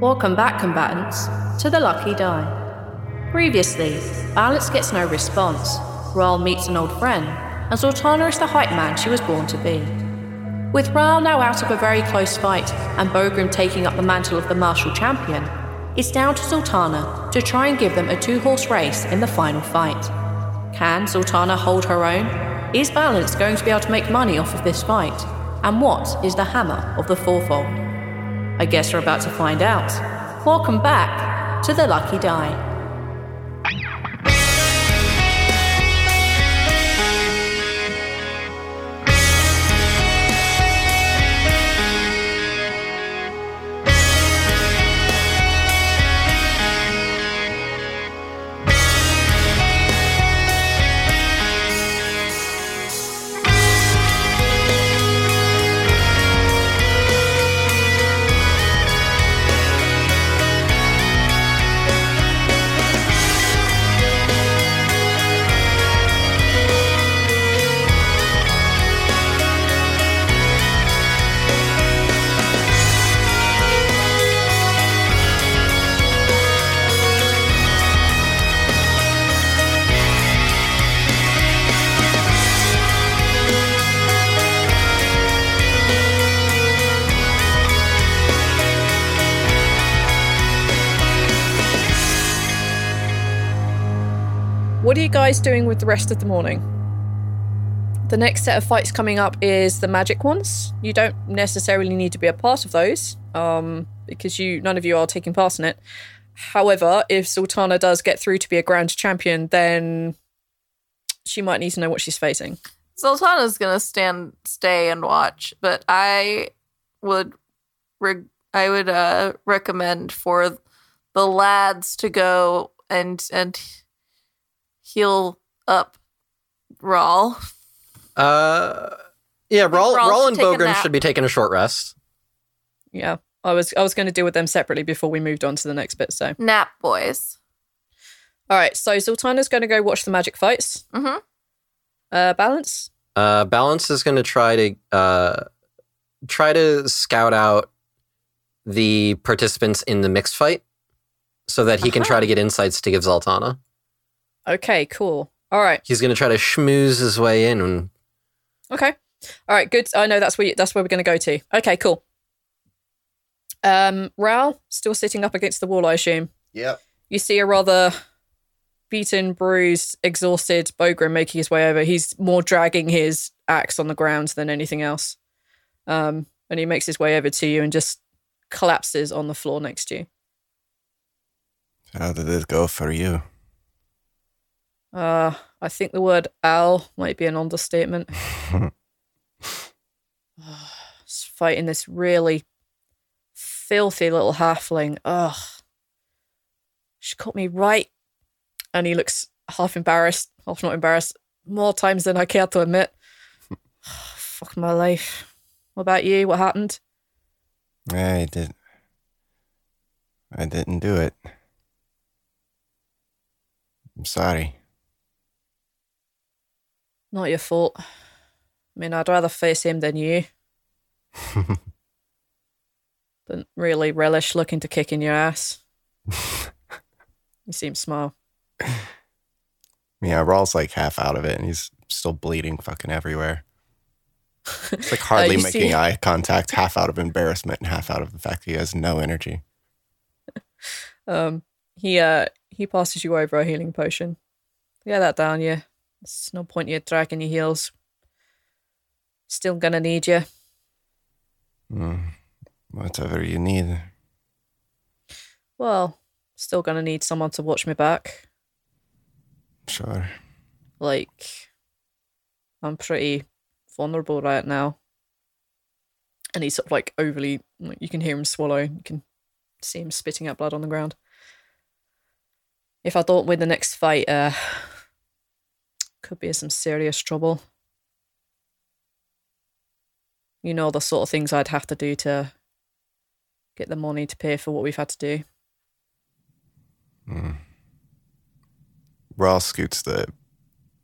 Welcome back, combatants, to the Lucky Die. Previously, Balance gets no response. Rhal meets an old friend, and Zaltanna is the hype man she was born to be. With Rhal now out of a very close fight and Bogrim taking up the mantle of the martial champion, it's down to Zaltanna to try and give them a two horse race in the final fight. Can Zaltanna hold her own? Is Balance going to be able to make money off of this fight? And what is the hammer of the fourfold? I guess we're about to find out. Welcome back to the Lucky Die. Guys doing with the rest of the morning? The next set of fights coming up is the magic ones. You don't necessarily need to be a part of those, um, because you none of you are taking part in it. However, if Zaltanna does get through to be a grand champion, then she might need to know what she's facing. Zaltanna's gonna stand, stay, and watch, but I would, re- I would uh, recommend for the lads to go and and heal up Rhal. Uh, yeah, Rhal, Rhal Rhal should and take a Bogrim nap. should be taking a short rest. Yeah, I was I was going to deal with them separately before we moved on to the next bit. So, Nap boys. all right. So Zaltanna's going to go watch the magic fights. Mm-hmm. Uh, balance. Uh, Balance is going to try to uh, try to scout out the participants in the mixed fight, so that he can Uh-huh. try to get insights to give Zaltanna. Okay, cool. All right. He's going to try to schmooze his way in. And Okay. All right. Good. I know that's where you, that's where we're going to go to. Okay. Cool. Um, Rhal still sitting up against the wall. I assume Yep. you see a rather beaten, bruised, exhausted Bogrim making his way over. He's more dragging his axe on the ground than anything else. Um, and he makes his way over to you and just collapses on the floor next to you. How did it go for you? Uh, I think the word owl might be an understatement. Just fighting this really filthy little halfling. Ugh. She caught me right. And he looks half embarrassed, half not embarrassed, more times than I care to admit. Fuck my life. What about you? What happened? I did. I didn't do it. I'm sorry. Not your fault. I mean, I'd rather face him than you. Didn't really relish looking to kick in your ass. you seem small. Yeah, Rhal's like half out of it, and he's still bleeding fucking everywhere. It's like hardly you making see- eye contact, half out of embarrassment and half out of the fact that he has no energy. Um, he uh he passes you over a healing potion. Get that down, you. There's no point in you dragging your heels. Still gonna need you. Mm, whatever you need. Well, still gonna need someone to watch me back. Sure. Like, I'm pretty vulnerable right now. And he's sort of like overly, like, you can hear him swallow. You can see him spitting out blood on the ground. if I don't win the next fight, uh, could be some serious trouble. You know the sort of things I'd have to do to get the money to pay for what we've had to do. Rhal scoots the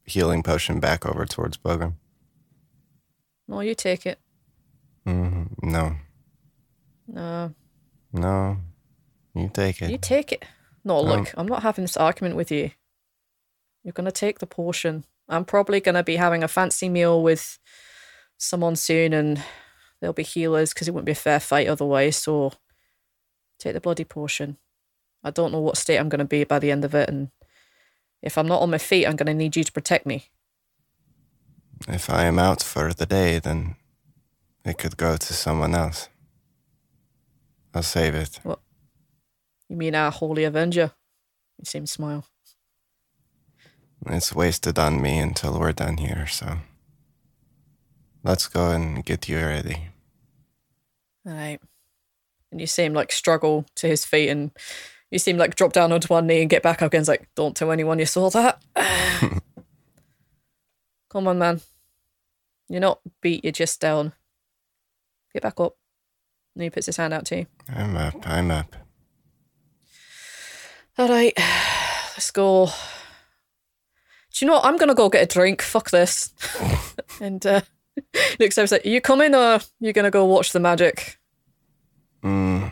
healing potion back over towards Bogrim. No, you take it. Mm, no, No, no, you take it. you take it. No, Um, look, I'm not having this argument with you. You're gonna take the portion. I'm probably gonna be having a fancy meal with someone soon, and there'll be healers because it wouldn't be a fair fight otherwise. So take the bloody portion. I don't know what state I'm gonna be by the end of it, and if I'm not on my feet, I'm gonna need you to protect me. If I am out for the day, then it could go to someone else. I'll save it. You mean our holy avenger? You seem to smile. It's wasted on me until we're done here, so let's go and get you ready. All right. And you see him like struggle to his feet and you see him like drop down onto one knee and get back up again. It's like, don't tell anyone you saw that. Come on, man. You're not beat, you're just down. Get back up. And he puts his hand out to you. I'm up, I'm up. All right, let's go. Do you know what? I'm gonna go get a drink. Fuck this. and uh, looks over, like, "Are you coming or you gonna go watch the magic?" Mm,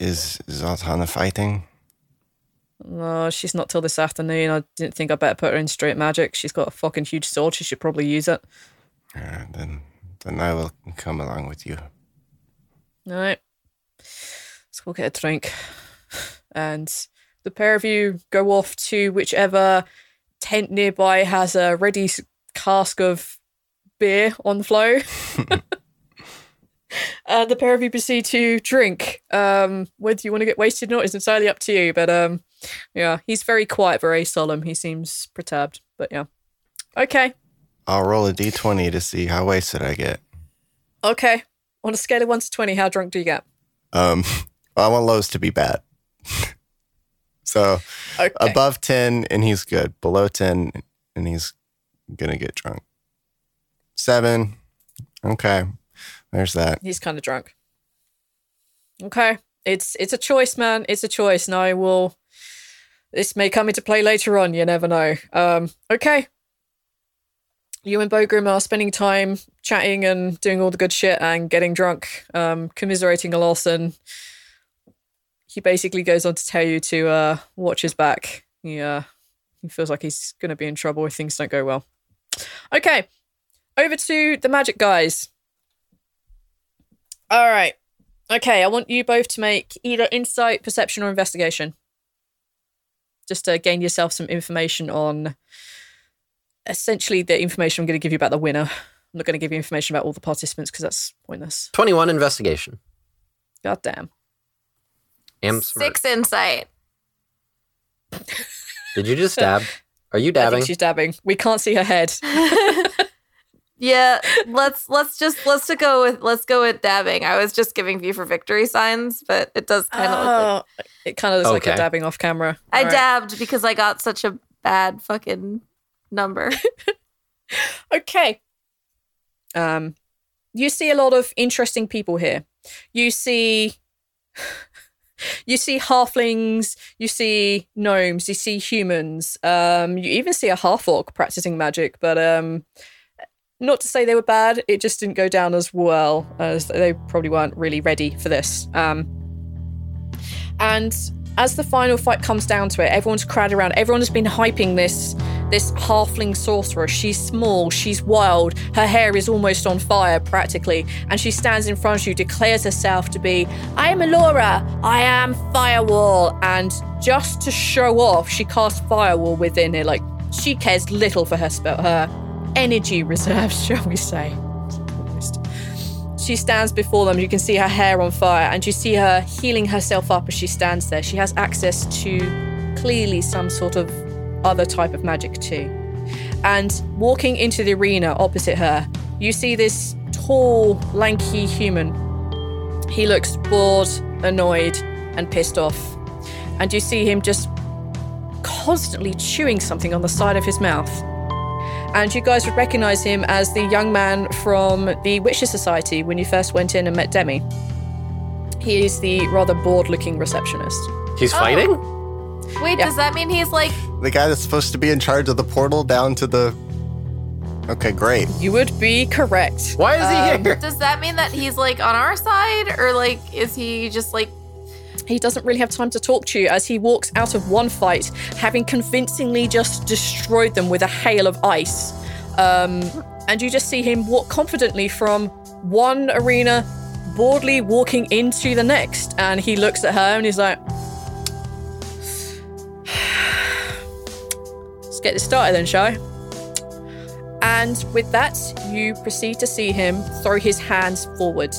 is Zaltanna fighting? No, she's not till this afternoon. I didn't think I'd better put her in straight magic. She's got a fucking huge sword. She should probably use it. Uh, then, then I will come along with you. All right. Let's go get a drink. And the pair of you go off to whichever tent nearby has a ready cask of beer on the flow. and the pair of you proceed to drink. Um, whether you want to get wasted or not is entirely up to you. But um, yeah, he's very quiet, very solemn. He seems perturbed. But yeah. Okay. I'll roll a d20 to see how wasted I get. Okay. On a scale of 1 to 20, how drunk do you get? Um, I want lows to be bad. So Okay. above 10 and he's good. Below 10 and he's gonna get drunk. Seven. Okay. There's that. He's kind of drunk. Okay, it's it's a choice, man. It's a choice, and I will. This may come into play later on. You never know. Um, okay. You and Bogrim are spending time chatting and doing all the good shit and getting drunk, um, commiserating a loss, and he basically goes on to tell you to uh, watch his back. He uh, he feels like he's going to be in trouble if things don't go well. Okay, over to the magic guys. All right. Okay, I want you both to make either insight, perception, or investigation. Just to gain yourself some information on essentially the information I'm going to give you about the winner. I'm not going to give you information about all the participants because that's pointless. 21 investigation. God damn. Am smart. Six insight. Did you just dab? Are you I dabbing? think she's dabbing. We can't see her head. Yeah, let's let's just let's to go with let's go with dabbing. I was just giving view for victory signs, but it does kind of look like Oh, it kind of looks like a dabbing off camera. I All right. dabbed because I got such a bad fucking number. Okay. Um, you see a lot of interesting people here. You see, you see halflings. You see gnomes. You see humans. Um, you even see a half orc practicing magic. But um, not to say they were bad. It just didn't go down as well as they probably weren't really ready for this. Um, and as the final fight comes down to it, everyone's crowded around. Everyone has been hyping this this halfling sorcerer. She's small, she's wild, her hair is almost on fire practically, and she stands in front of you, declares herself to be, I am Alora, I am Firewall. And just to show off, she casts Firewall within it. Like she cares little for her spell, her energy reserves, shall we say. She stands before them. You can see her hair on fire, and you see her healing herself up as she stands there. She has access to clearly some sort of other type of magic too. And walking into the arena opposite her, you see this tall, lanky human. He looks bored, annoyed, and pissed off. And you see him just constantly chewing something on the side of his mouth. And you guys would recognize him as the young man from the Witcher Society when you first went in and met Demi. He is the rather bored looking receptionist. He's Oh. fighting? Wait, Yeah. does that mean he's like The guy that's supposed to be in charge of the portal down to the. Okay, great. You would be correct. Why is he Um, here? does that mean that he's like on our side or like is he just like He doesn't really have time to talk to you as he walks out of one fight, having convincingly just destroyed them with a hail of ice. Um, and you just see him walk confidently from one arena, boldly walking into the next. And he looks at her and he's like, Let's get this started then, shall we? And with that, you proceed to see him throw his hands forward.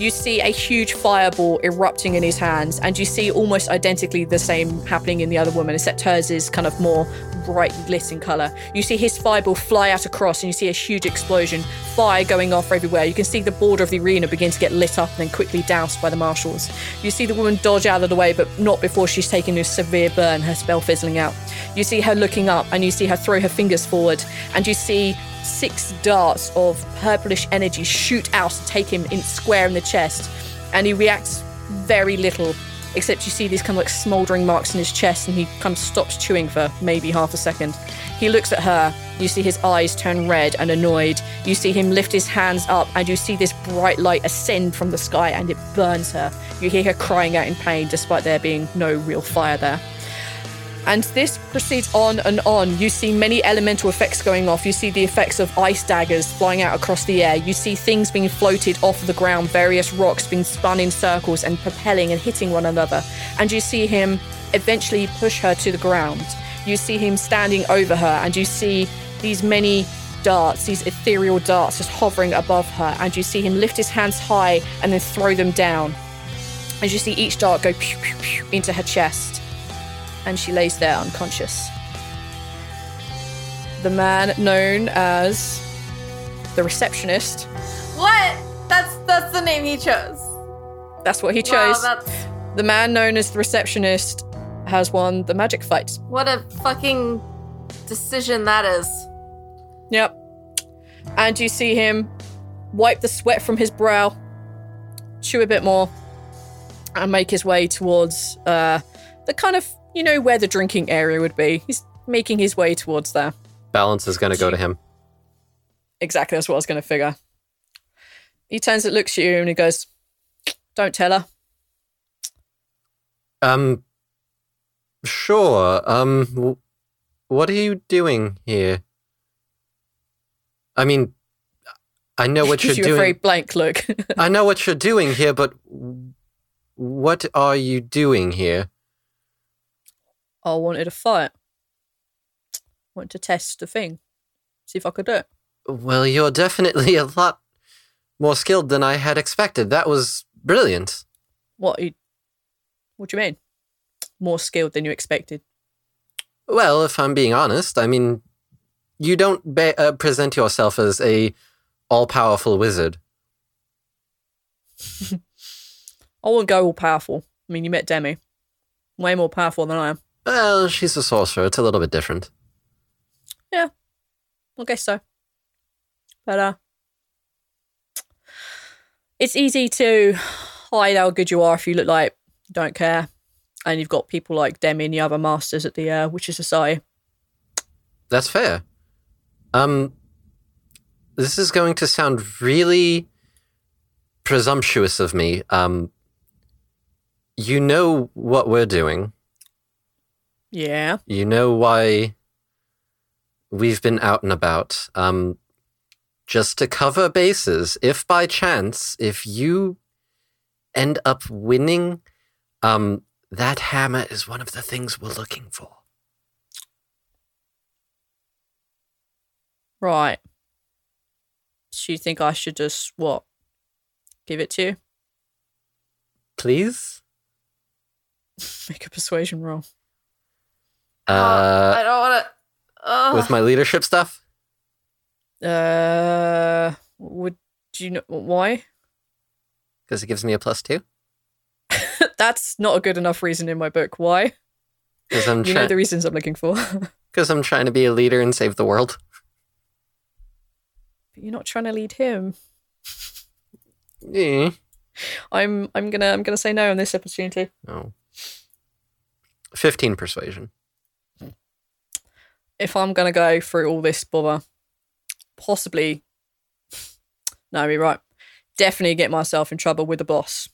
You see a huge fireball erupting in his hands, and you see almost identically the same happening in the other woman, except hers is kind of more bright lit in color. You see his fireball fly out across, and you see a huge explosion, fire going off everywhere. You can see the border of the arena begin to get lit up and then quickly doused by the marshals. You see the woman dodge out of the way, but not before she's taken a severe burn, her spell fizzling out. You see her looking up, and you see her throw her fingers forward, and you see six darts of purplish energy shoot out and take him in square in the chest, and he reacts very little. Except you see these kind of like smouldering marks in his chest, and he kind of stops chewing for maybe half a second. He looks at her. You see his eyes turn red and annoyed. You see him lift his hands up, and you see this bright light ascend from the sky, and it burns her. You hear her crying out in pain, despite there being no real fire there. And this proceeds on and on. You see many elemental effects going off. You see the effects of ice daggers flying out across the air. You see things being floated off the ground, various rocks being spun in circles and propelling and hitting one another. And you see him eventually push her to the ground. You see him standing over her, and you see these many darts, these ethereal darts just hovering above her. And you see him lift his hands high and then throw them down. As you see each dart go pew, pew, pew into her chest and she lays there unconscious. The man known as the receptionist, what? That's that's the name he chose. that's what he chose. Wow, the man known as the receptionist has won the magic fight. what a fucking decision that is. Yep. And you see him wipe the sweat from his brow, chew a bit more, and make his way towards uh, the kind of, you know, where the drinking area would be. He's making his way towards there. Balance is going to go to him. Exactly, that's what I was going to figure. He turns and looks at you and he goes, Don't tell her. Um, sure. Um, w- what are you doing here? I mean, I know what you're you a very blank look. I know what you're doing here, but what are you doing here? I wanted a fight. Wanted to test the thing. See if I could do it. Well, you're definitely a lot more skilled than I had expected. That was brilliant. What you what do you mean? More skilled than you expected. Well, if I'm being honest, I mean, you don't be- uh, present yourself as a all-powerful wizard. I wouldn't go all powerful. I mean you met Demi. Way more powerful than I am. Well, she's a sorcerer. It's a little bit different. Yeah, I guess so. But uh it's easy to hide how good you are if you look like you don't care. And you've got people like Demi and the other masters at the uh, Witcher Society. That's fair. Um, this is going to sound really presumptuous of me. Um, you know what we're doing. Yeah. You know why we've been out and about. Um, just to cover bases, if by chance, if you end up winning, um, that hammer is one of the things we're looking for. Right. So you think I should just what? Give it to you? Please? Make a persuasion roll. I Uh, don't want to. with my leadership stuff? Uh would you know why? Because it gives me a plus two. That's not a good enough reason in my book. Why? Because I'm You know the reasons I'm looking for. Because I'm trying to be a leader and save the world. but you're not trying to lead him. Eh. I'm I'm gonna I'm gonna say no on this opportunity. Oh. Fifteen persuasion. If I'm gonna go through all this bother, possibly no, you're right. Definitely get myself in trouble with the boss.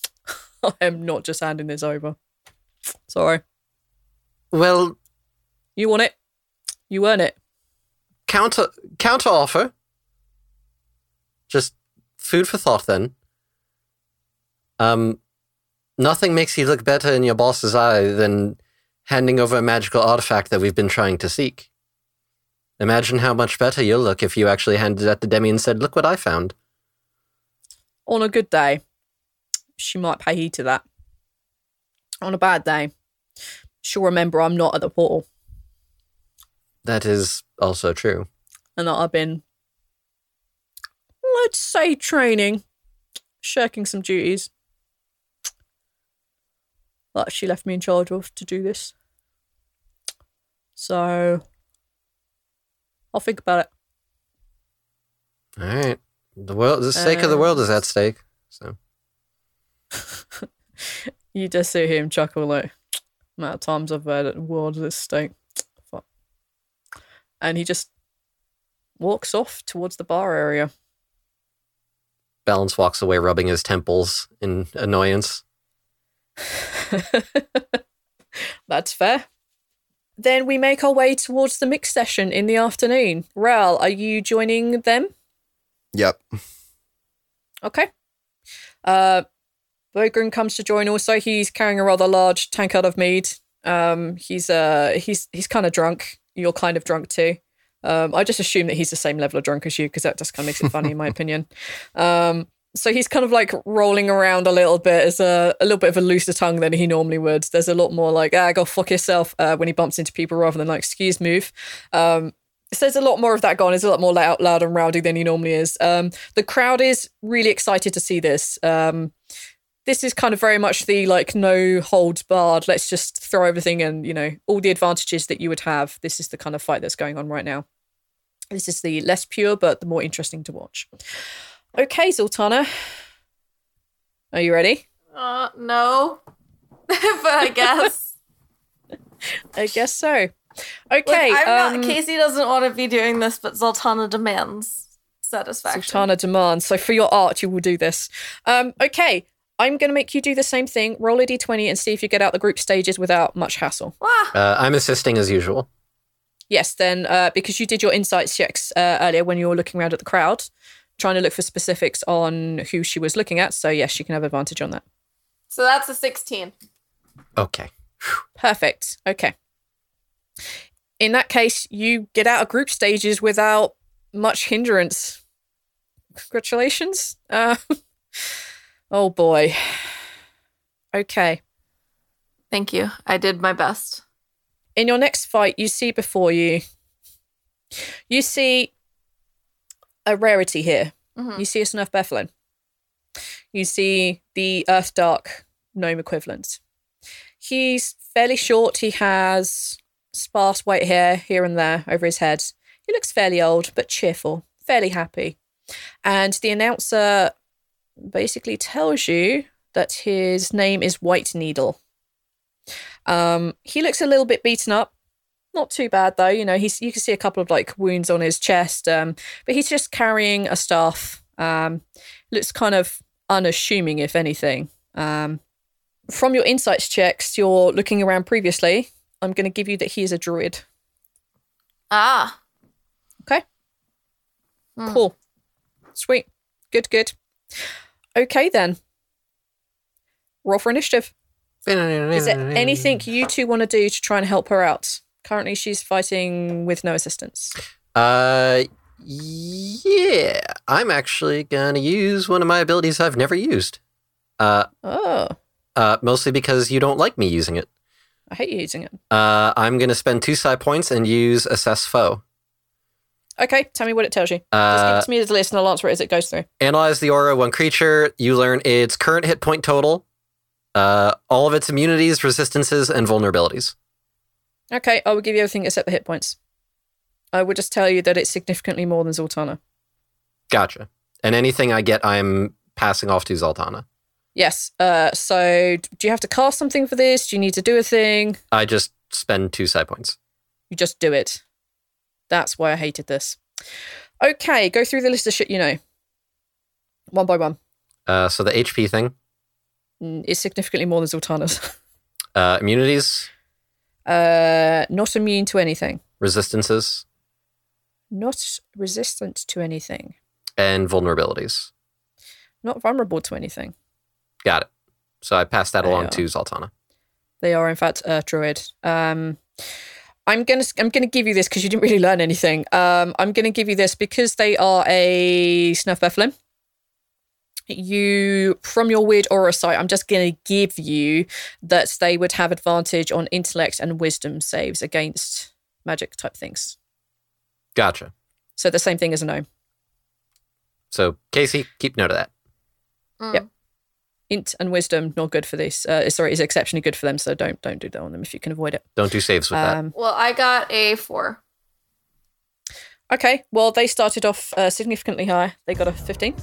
I am not just handing this over. Sorry. Well, You want it? You earn it. counter counter offer. Just food for thought then. Um nothing makes you look better in your boss's eye than handing over a magical artifact that we've been trying to seek. Imagine how much better you'll look if you actually handed that to Demi and said, Look what I found. On a good day, she might pay heed to that. On a bad day, she'll remember I'm not at the portal That is also true. and that I've been, let's say, training, shirking some duties that she left me in charge of to do this. So, I'll think about it. All right. The world the sake of the um, world is at stake. So You just see him chuckle like, amount of times I've heard it, the world is at stake. Fuck. And he just walks off towards the bar area. Balance walks away rubbing his temples in annoyance. That's fair. Then we make our way towards the mix session in the afternoon. Rhal, are you joining them? Yep. Okay. Uh, Bogrim comes to join. Also, he's carrying a rather large tankard of mead. Um, he's uh, he's he's kind of drunk. You're kind of drunk too. Um, I just assume that he's the same level of drunk as you because that just kind of makes it funny, in my opinion. Um, so he's kind of like rolling around a little bit as a, a little bit of a looser tongue than he normally would. There's a lot more like ah, go fuck yourself uh, when he bumps into people rather than like excuse move. Um, so there's a lot more of that gone. He's a lot more loud, loud and rowdy than he normally is. Um, the crowd is really excited to see this. Um, this is kind of very much the like no holds barred. Let's just throw everything and you know all the advantages that you would have. This is the kind of fight that's going on right now. This is the less pure but the more interesting to watch. Okay, Zaltanna, are you ready? Uh, no. but I guess. I guess so. Look, Okay, I'm um, not. Casey doesn't want to be doing this, but Zaltanna demands satisfaction. Zaltanna demands. So for your art, you will do this. Um, okay, I'm going to make you do the same thing. Roll a d20 and see if you get out the group stages without much hassle. Uh, I'm assisting as usual. Yes, then uh, because you did your insights checks uh, earlier when you were looking around at the crowd, trying to look for specifics on who she was looking at. So yes, she can have advantage on that. So that's a 16. Okay. Perfect. Okay. In that case, you get out of group stages without much hindrance. Congratulations. Uh, oh boy. Okay. Thank you. I did my best. in your next fight, you see before you, you see a rarity here. Mhm. You see a svirfneblin. You see the Earth Dark gnome equivalent. He's fairly short. He has sparse white hair here and there over his head. He looks fairly old, but cheerful, fairly happy. And the announcer basically tells you that his name is White Needle. Um, he looks a little bit beaten up. Not too bad though. You know, he's you can see a couple of like wounds on his chest. Um, but he's just carrying a staff. Um, looks kind of unassuming, if anything. Um, from your insights checks, you're looking around previously. I'm going to give you that he is a druid. Ah. Okay. Hmm. Cool. Sweet. Good. Good. Okay then. Roll for initiative. Is there anything you two want to do to try and help her out? Currently, she's fighting with no assistance. Uh, yeah. I'm actually gonna use one of my abilities I've never used. Uh, Oh, uh, mostly because you don't like me using it. I hate you using it. Uh, I'm gonna spend two side points and use assess foe. Okay, tell me what it tells you. Just give Uh, it to me as a list and I'll answer it as it goes through. analyze the aura of one creature. You learn its current hit point total, Uh, all of its immunities, resistances, and vulnerabilities. Okay, I will give you everything except the hit points. I will just tell you that it's significantly more than Zaltanna. Gotcha. And anything I get, I'm passing off to Zaltanna. Yes. Uh, so do you have to cast something for this? Do you need to do a thing? I just spend two side points. You just do it. That's why I hated this. Okay, go through the list of shit you know. One by one. Uh, so the HP thing, Mm, It's significantly more than Zaltanna's. uh, immunities, Uh, not immune to anything. resistances, Not resistant to anything. and vulnerabilities. Not vulnerable to anything. Got it. So I passed that There along you to Zaltanna. They are, in fact, a druid. Um, I'm gonna I'm gonna give you this because you didn't really learn anything. Um, I'm gonna give you this because they are a svirfneblin. You, from your weird aura sight, I'm just gonna give you that they would have advantage on intellect and wisdom saves against magic type things. Gotcha. So the same thing as a gnome. So Casey, keep note of that. Mm. Yep. Int and wisdom not good for this. Uh, sorry, is exceptionally good for them. So don't don't do that on them if you can avoid it. Don't do saves with that. Um, Well, I got a four. Okay, well, they started off uh, significantly higher. They got a 15.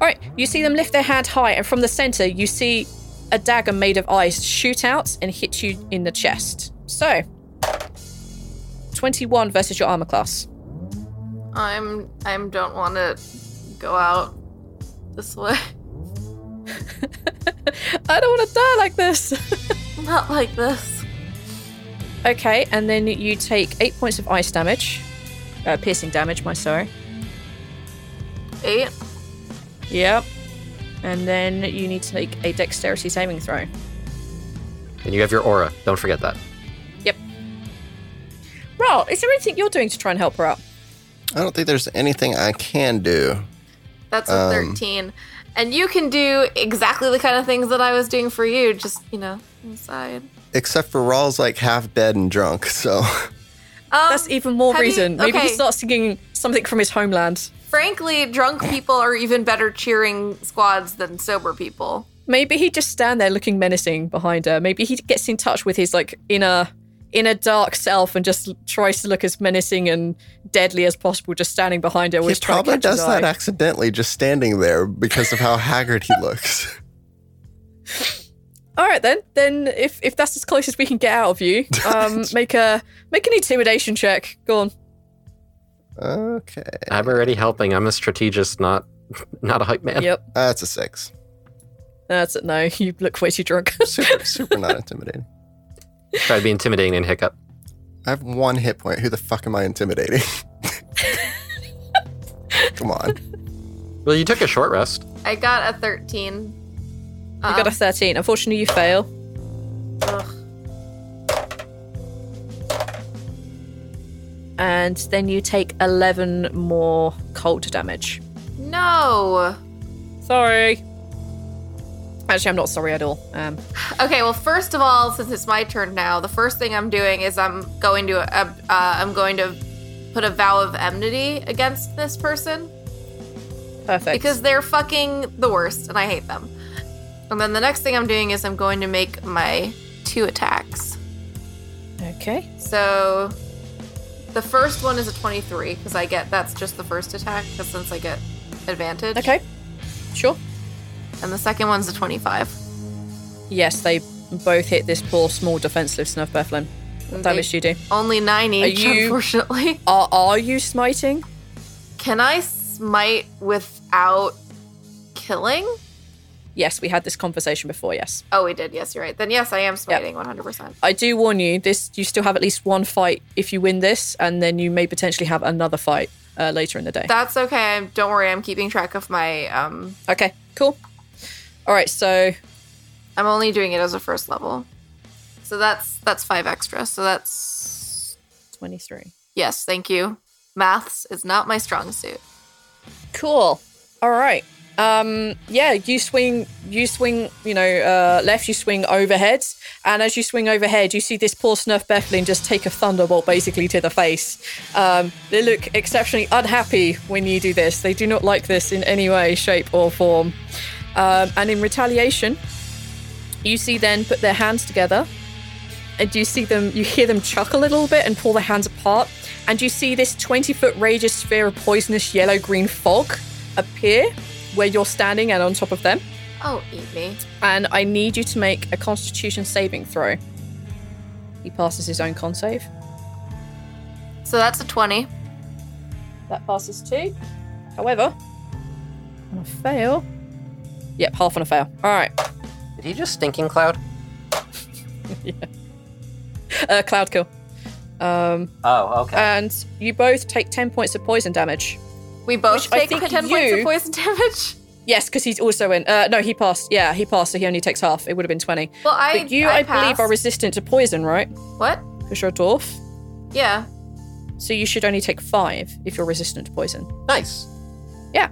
All right, you see them lift their hand high, and from the center, you see a dagger made of ice shoot out and hit you in the chest. So, 21 versus your armor class. I'm I'm don't want to go out this way. I don't want to die like this. Not like this. okay, and then you take eight points of ice damage, uh, piercing damage, my sorry. Eight. Yep. And then you need to take a dexterity saving throw. And you have your aura. Don't forget that. Yep. Rhal, is there anything you're doing to try and help her out? I don't think there's anything I can do. That's a Um, thirteen. And you can do exactly the kind of things that I was doing for you, just you know, inside. Except for Rhal's like half dead and drunk, so Um, That's even more have you- reason. Maybe he okay. starts singing something from his homeland. Frankly, drunk people are even better cheering squads than sober people. Maybe he just stand there looking menacing behind her. Maybe he gets in touch with his like inner inner dark self and just tries to look as menacing and deadly as possible, just standing behind her. he always to probably catch does that eye. accidentally, just standing there because of how haggard he looks. All right then. Then if if that's as close as we can get out of you, um, make a make an intimidation check. Go on. Okay, I'm already helping. I'm a strategist, not not a hype man. Yep. that's a six. That's it. No, you look way too drunk. Super, super not intimidating. Try to be intimidating and hiccup. I have one hit point. Who the fuck am I intimidating? Come on. Well, you took a short rest. I got a thirteen. you got a um, thirteen. Unfortunately, you fail. Ugh. And then you take 11 more cold damage. No. Sorry. Actually, I'm not sorry at all. Um, Okay, well, first of all, since it's my turn now, the first thing I'm doing is I'm going to uh, uh, I'm going to put a vow of enmity against this person perfect. because they're fucking the worst and I hate them. And then the next thing I'm doing is I'm going to make my two attacks. okay, So the first one is a 23 because I get that's just the first attack because since I get advantage. okay, sure. And the second one's a 25. Yes, they both hit this poor small defenseless svirfneblin. What damage do you do? Only nine each, you- unfortunately. Are are you smiting? Can I smite without killing? Yes, we had this conversation before. Yes, Oh, we did. Yes, you're right. Then yes, I am smiting 100%. I do warn you. This you still have at least one fight if you win this, and then you may potentially have another fight uh, later in the day. That's okay. Don't worry. I'm keeping track of my. Um, okay, cool. All right, so I'm only doing it as a first level, so that's that's five extra. So that's twenty three. yes. Thank you. Maths is not my strong suit. Cool. All right. Um, yeah, you swing, you swing, you know, uh, left, you swing overhead. And as you swing overhead, you see this poor svirfneblin just take a thunderbolt basically to the face. Um, they look exceptionally unhappy when you do this. They do not like this in any way, shape, or form. Um, and in retaliation, You see them put their hands together, and you see them, you hear them chuckle a little bit and pull their hands apart, and you see this 20 foot radius sphere of poisonous yellow green fog appear where you're standing and on top of them. Oh, eat me. And I need you to make a constitution saving throw. He passes his own con save. So that's a 20. That passes too. However, on a fail. Yep, half on a fail. All right. Did he just stinking cloud? yeah. Uh, cloud kill. Um, Oh, okay. and you both take 10 points of poison damage. We both Which I take think 10 points of poison damage. Yes, because he's also in. Uh, no, he passed. Yeah, he passed, so he only takes half. It would have been 20. Well, I. But you, I, believe, are resistant to poison, right? What? Because you're a dwarf. Yeah. So you should only take five if you're resistant to poison. nice. Yeah.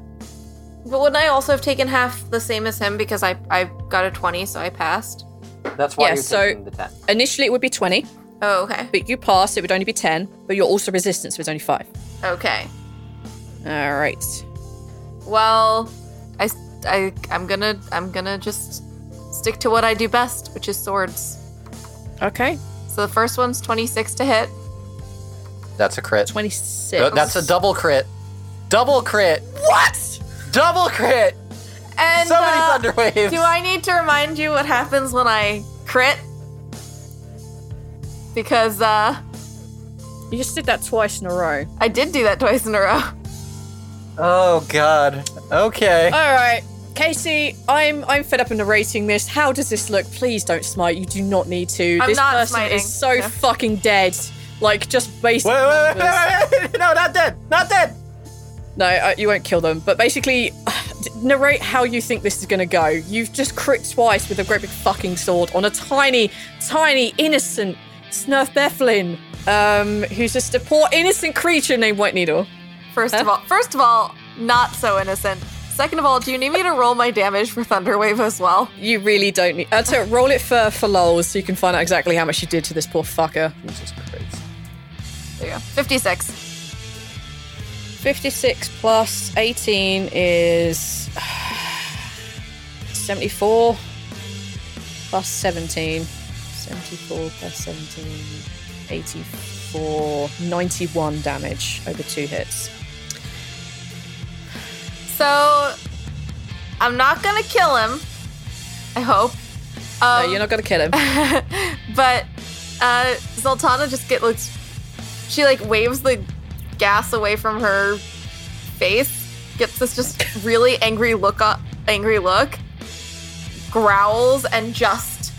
But wouldn't I also have taken half the same as him because I, I got a 20, so I passed? That's why Yeah, you're so- taking the 10. Initially, it would be 20, Oh, okay. but you pass, it would only be 10, but you're also resistant, so it's only five. Okay. All right. Well, I, I, I'm gonna, I'm gonna just stick to what I do best, which is swords. Okay. So the first one's 26 to hit. That's a crit. 26. Uh, That's a double crit. Double crit. What? Double crit. And So many uh, thunder waves. Do I need to remind you what happens when I crit? Because uh, You just did that twice in a row. I did do that twice in a row. Oh god. Okay. All right. Casey, I'm I'm fed up in narrating this. How does this look? Please don't smite. You do not need to. I'm this not person smiting. is so Yeah. fucking dead. Like just based. Wait, wait, wait, wait, wait, wait. No, not dead. Not dead. No, uh, you won't kill them. But basically, narrate how you think this is gonna go. You've just crit twice with a great big fucking sword on a tiny, tiny, innocent svirfneblin, um, who's just a poor innocent creature named White Needle. First of all, first of all, not so innocent. Second of all, do you need me to roll my damage for Thunderwave as well? You really don't need. Uh, to roll it for for lols, so you can find out exactly how much you did to this poor fucker. Jesus Christ. There you go. 56. 56 plus 18 is 74 plus 17. 74 plus 17, 84, 91 damage over two hits. So, I'm not gonna kill him. I hope. Um, no, you're not to kill him. but uh, Zaltanna just get looks. She like waves the gas away from her face. Gets this just really angry look. On, angry look. Growls and just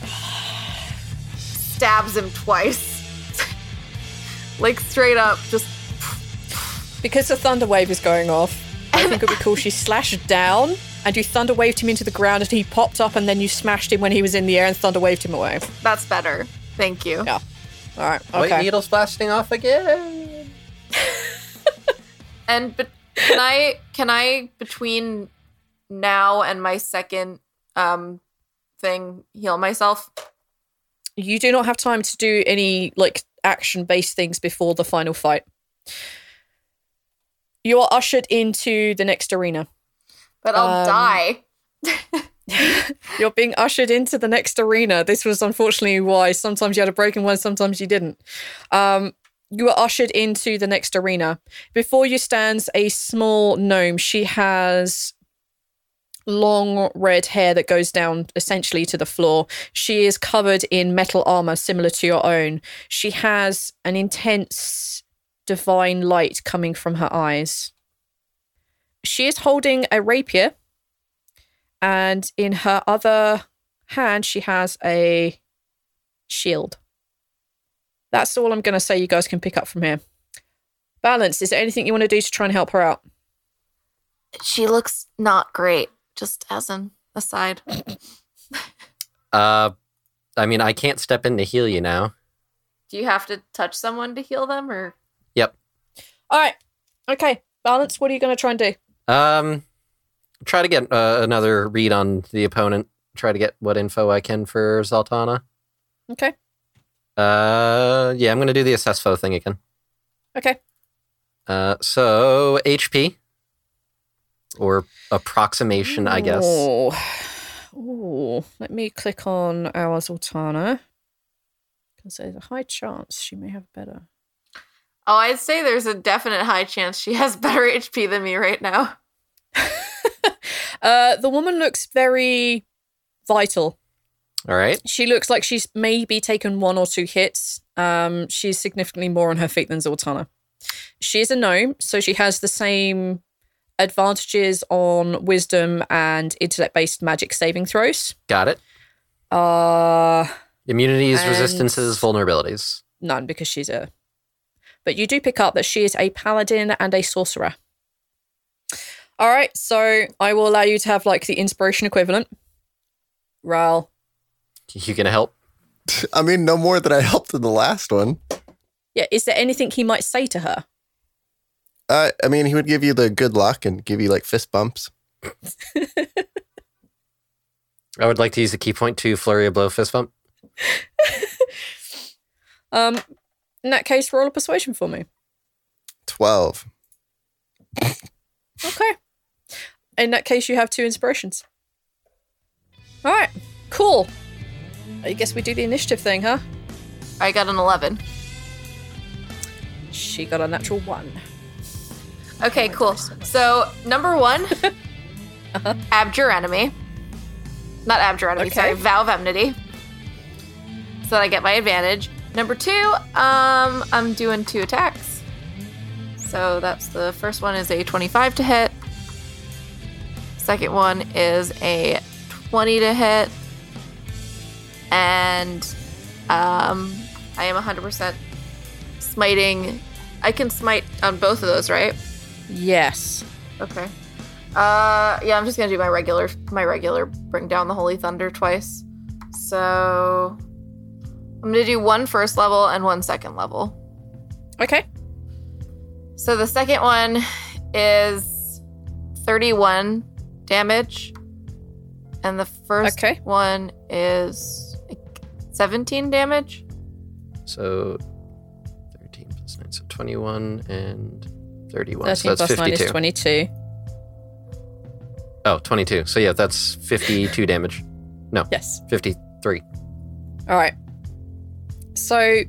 stabs him twice. like straight up, just Because the thunder wave is going off, I think it would be cool. She slashed down and you thunder waved him into the ground and he popped up and then you smashed him when he was in the air and thunder waved him away. that's better. Thank you. Yeah. All right. White Okay. needles blasting off again. And but can I can I between now and my second um thing heal myself? you do not have time to do any like action based things before the final fight. You are ushered into the next arena. But I'll Um, die. You're being ushered into the next arena. This was unfortunately why sometimes you had a broken one, sometimes you didn't. Um, you are ushered into the next arena. Before you stands a small gnome. She has long red hair that goes down essentially to the floor. She is covered in metal armor similar to your own. She has an intense divine light coming from her eyes. She is holding a rapier and in her other hand she has a shield. That's all I'm going to say you guys can pick up from here. Balance, is there anything you want to do to try and help her out? She looks not great, just as an aside. Uh, I mean, I can't step in to heal you now. Do you have to touch someone to heal them or Yep. All right. Okay. Balance, what are you going to try and do? Um, try to get uh, another read on the opponent. Try to get what info I can for Zaltanna. Okay. Uh, yeah, I'm gonna do the assess foe thing again. Okay. Uh, so HP or approximation, I guess. Oh. Oh, let me click on our Zaltanna. Because there's a high chance she may have better. Oh, I'd say there's a definite high chance she has better HP than me right now. Uh, the woman looks very vital. All right. She looks like she's maybe taken one or two hits. Um, she's significantly more on her feet than Zaltanna. She is a gnome, so she has the same advantages on wisdom and intellect based magic saving throws. Got it. Uh, Immunities, And- resistances, vulnerabilities. none because she's a. But you do pick up that she is a paladin and a sorcerer. All right, so I will allow you to have like the inspiration equivalent. Rhal, You gonna help? I mean, no more than I helped in the last one. yeah, is there anything he might say to her? Uh, I mean, he would give you the good luck and give you like fist bumps. I would like to use a key point to flurry a blow fist bump. Um, in that case, roll a persuasion for me. 12. Okay. In that case, you have two inspirations. All right, cool. I guess we do the initiative thing, huh? I got an 11. She got a natural one. Okay, cool. So, number one, uh-huh. abjure enemy. Not abjure enemy, Okay. sorry, vow of enmity. So that I get my advantage. Number two, um, I'm doing two attacks. So that's the first one is a 25 to hit. Second one is a 20 to hit. And um, I am 100% smiting. I can smite on both of those, right? Yes. Okay. Uh, yeah, I'm just gonna do my regular, my regular bring down the holy thunder twice. So I'm gonna do one first level and one second level. Okay. So the second one is 31 damage, and the first Okay. one is 17 damage. So 13 plus 9, so 21 and 31. 13 so that's plus 9 is 52. 22. Oh, 22. So yeah, that's 52 damage. No, Yes. 53. All right. So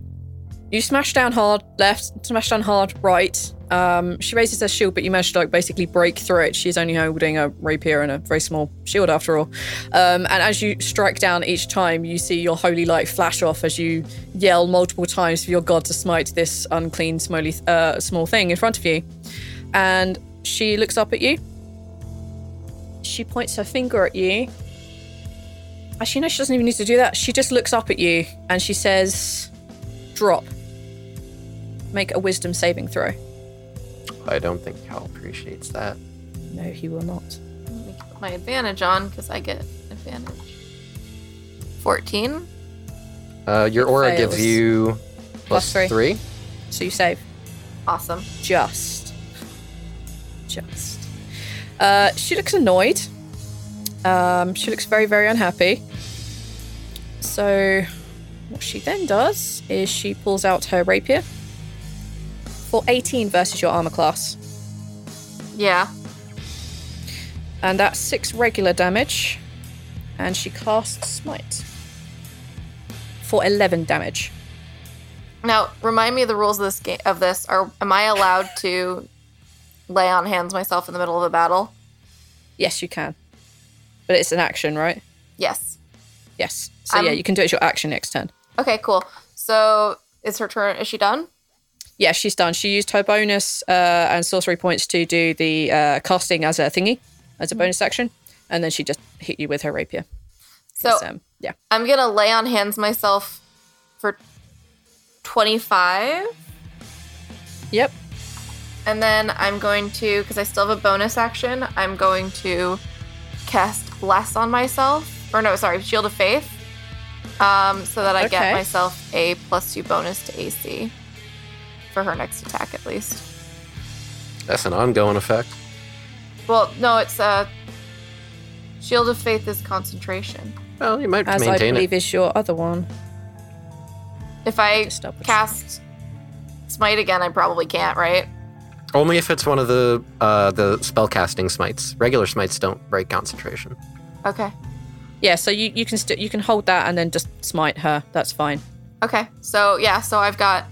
you smash down hard left, smash down hard right. Um, she raises her shield, but you manage to like basically break through it. She's only holding a rapier and a very small shield after all. Um, and as you strike down each time, you see your holy light flash off as you yell multiple times for your god to smite this unclean, smelly, uh, small thing in front of you. And she looks up at you. She points her finger at you. Actually, no, she doesn't even need to do that. She just looks up at you and she says, Drop. Make a wisdom saving throw. I don't think Cal appreciates that. No, he will not. Let me put my advantage on because I get advantage. 14. Uh, your aura fails. gives you Plus plus three. three. So you save. Awesome. Just. Just. Uh, she looks annoyed. Um, she looks very, very unhappy. So, what she then does is she pulls out her rapier for 18 versus your armor class. Yeah. And that's six regular damage. And she casts Smite for 11 damage. Now, remind me of the rules of this game. Of this, are am I allowed to lay on hands myself in the middle of a battle? Yes, you can. But it's an action, right? Yes. Yes. So, yeah, Um, you can do it as your action next turn. Okay. Cool. So is her turn? Is she done? Yeah, she's done. She used her bonus uh, and sorcery points to do the uh, casting as a thingy, as a bonus action. And then she just hit you with her rapier. So um, yeah. I'm gonna lay on hands myself for 25, Yep. and then I'm going to, because I still have a bonus action, I'm going to cast bless on myself, or no, sorry, shield of faith, um, so that I Okay. get myself a plus two bonus to AC for her next attack at least. That's an ongoing effect. Well, no, it's uh, shield of faith is concentration. Well, you might As I believe it. is your other one. If I Just double check. cast smite again, I probably can't, right? Only if it's one of the uh, the spellcasting smites. Regular smites don't break concentration. Okay. Yeah, so you, you can st- you can hold that and then just smite her. That's fine. Okay. So yeah, so I've got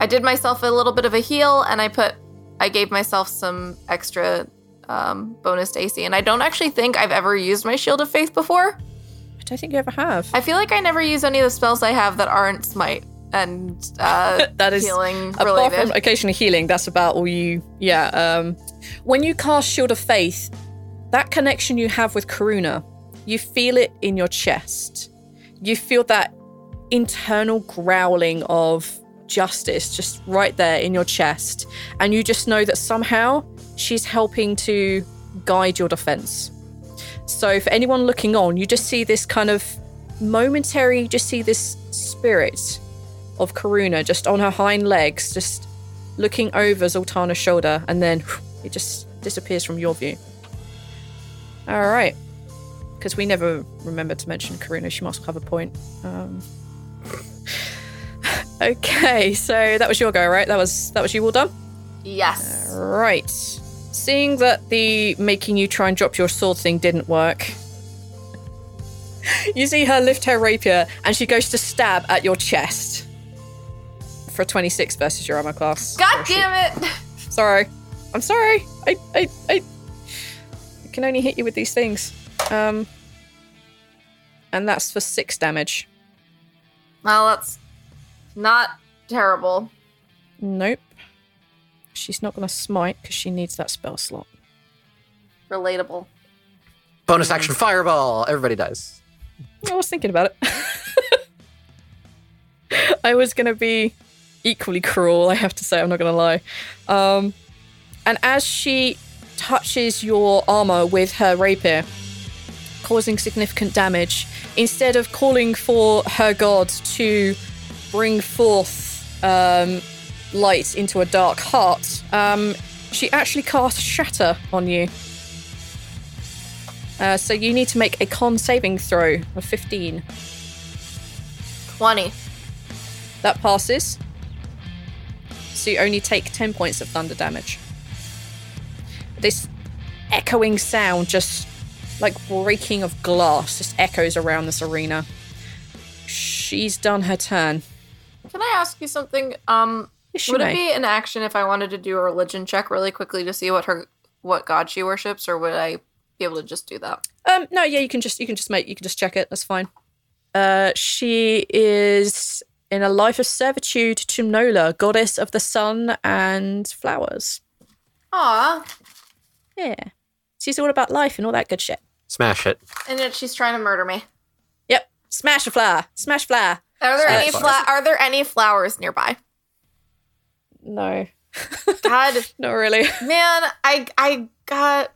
I did myself a little bit of a heal and I put I gave myself some extra um, bonus to AC. And I don't actually think I've ever used my Shield of Faith before. I don't think you ever have. I feel like I never use any of the spells I have that aren't smite and uh, That is- healing Apart related. from occasionally healing, that's about all you. Yeah. Um, when you cast Shield of Faith, that connection you have with Karuna, you feel it in your chest. You feel that internal growling of justice just right there in your chest, and you just know that somehow she's helping to guide your defense. So for anyone looking on, you just see this kind of momentary, you just see this spirit of Karuna just on her hind legs, just looking over Zaltanna's shoulder, and then it just disappears from your view. All right. Because we never remember to mention Karuna. She must have a point. Um, okay, so that was your go, right? That was that was you all done. yes. Right. Seeing that the making you try and drop your sword thing didn't work, you see her lift her rapier and she goes to stab at your chest for 26 versus your armor class. God Oh, shit. damn it! Sorry. I'm sorry. I, I, I, I can only hit you with these things. Um, and that's for six damage. Well, that's not terrible. Nope. She's not going to smite because she needs that spell slot. Relatable. Bonus action fireball. Everybody dies. I was thinking about it. I was going to be equally cruel, I have to say, I'm not going to lie. Um, and as she touches your armor with her rapier, causing significant damage, instead of calling for her god to bring forth um, light into a dark heart, um, she actually casts Shatter on you. Uh, so you need to make a con saving throw of 15. 20. That passes. So you only take 10 points of thunder damage. This echoing sound, just like breaking of glass, just echoes around this arena. She's done her turn. Can I ask you something? Um, Yes, would may. it be an action if I wanted to do a religion check really quickly to see what her what god she worships, or would I be able to just do that? Um, no, yeah, you can just you can just make you can just check it. That's fine. Uh, she is in a life of servitude to Nola, goddess of the sun and flowers. Aw, Yeah, she's all about life and all that good shit. Smash it. and yet she's trying to murder me. Yep, smash a flower, smash flower. Are there Uh, any fla- Are there any flowers nearby? No, God, not really. man, I I got.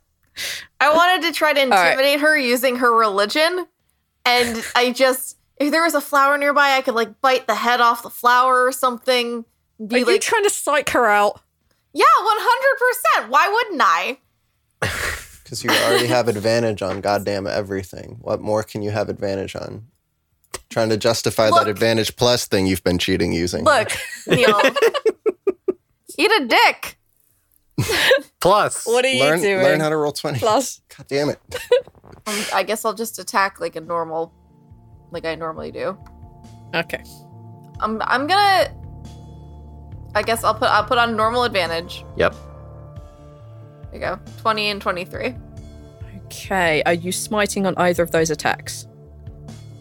I wanted to try to right. intimidate her using her religion, and I just if there was a flower nearby, I could like bite the head off the flower or something. Are Be you like, trying to psych her out? yeah, one hundred percent. Why wouldn't I? Because you already have advantage on goddamn everything. What more can you have advantage on? Trying to justify Look. that advantage plus thing you've been cheating using. Look, Neil, eat a dick. Plus, What are you learn, doing? learn how to roll 20. Plus, God damn it. Um, I guess I'll just attack like a normal, like I normally do. okay. I'm I'm gonna. I guess I'll put I'll put on normal advantage. Yep. There you go, twenty and twenty three. Okay, are you smiting on either of those attacks?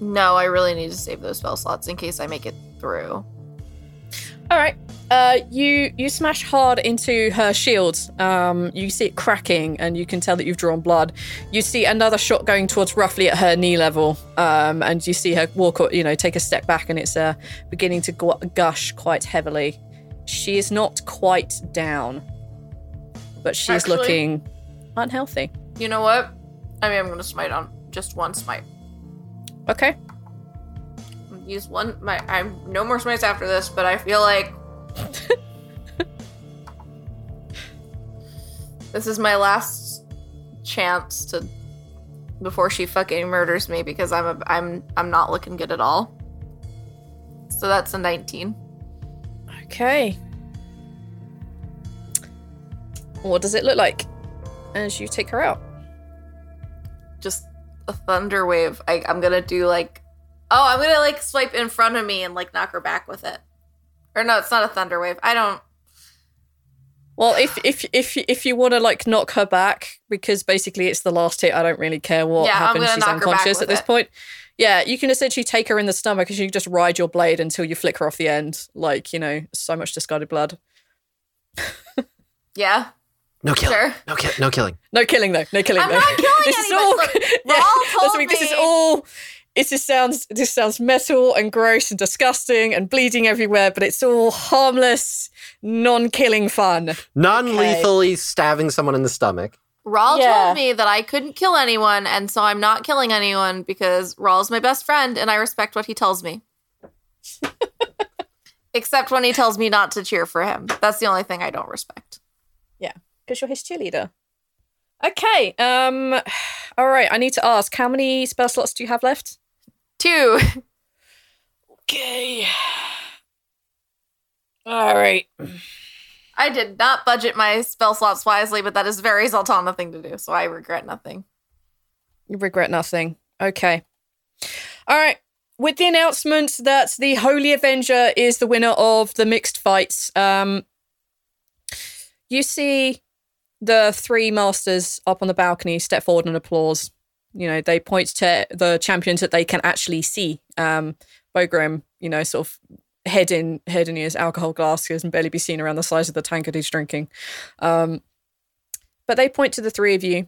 No, I really need to save those spell slots in case I make it through. All right. Uh, you you smash hard into her shield. Um, you see it cracking, and you can tell that you've drawn blood. You see another shot going towards roughly at her knee level, um, and you see her walk, you know, take a step back, and it's uh, beginning to gush quite heavily. She is not quite down, but she's Actually- looking unhealthy. You know what? I mean, I'm gonna smite on just one smite. Okay. Use one. My I'm no more smites after this, but I feel like this is my last chance to before she fucking murders me because I'm a I'm I'm not looking good at all. So that's a 19. Okay. What does it look like as you take her out? Just a thunder wave, I, I'm gonna do like, oh, I'm gonna like swipe in front of me and like knock her back with it. Or no, it's not a thunder wave. I don't. Well, if if if if you want to like knock her back because basically it's the last hit, I don't really care what Yeah, happens. She's knock her back unconscious with at this it. point. Yeah, you can essentially take her in the stomach because you can just ride your blade until you flick her off the end. Like you know, so much discarded blood. Yeah, No killing. Sure. No, ki- no killing. No killing though. No killing I'm though. not killing this is anybody. all. Look, yeah, Rhal that's told what I mean, This is all. It just sounds. This sounds metal and gross and disgusting and bleeding everywhere, but it's all harmless, non-killing fun. Non-lethally stabbing someone in the stomach. Rhal Yeah. told me that I couldn't kill anyone, and so I'm not killing anyone because Rhal's my best friend, and I respect what he tells me. Except when he tells me not to cheer for him. That's the only thing I don't respect. Yeah, because you're his cheerleader. Okay. Um. All right. I need to ask, how many spell slots do you have left? Two. Okay. All right. I did not budget my spell slots wisely, but that is very Zaltanna thing to do, so I regret nothing. You regret nothing. Okay. All right. With the announcement that the Holy Avenger is the winner of the mixed fights, um, you see the three masters up on the balcony step forward and applause. You know, they point to the champions that they can actually see. Um, Bogrim, you know, sort of head in head in his alcohol glasses and barely be seen around the size of the tankard he's drinking. Um, but they point to the three of you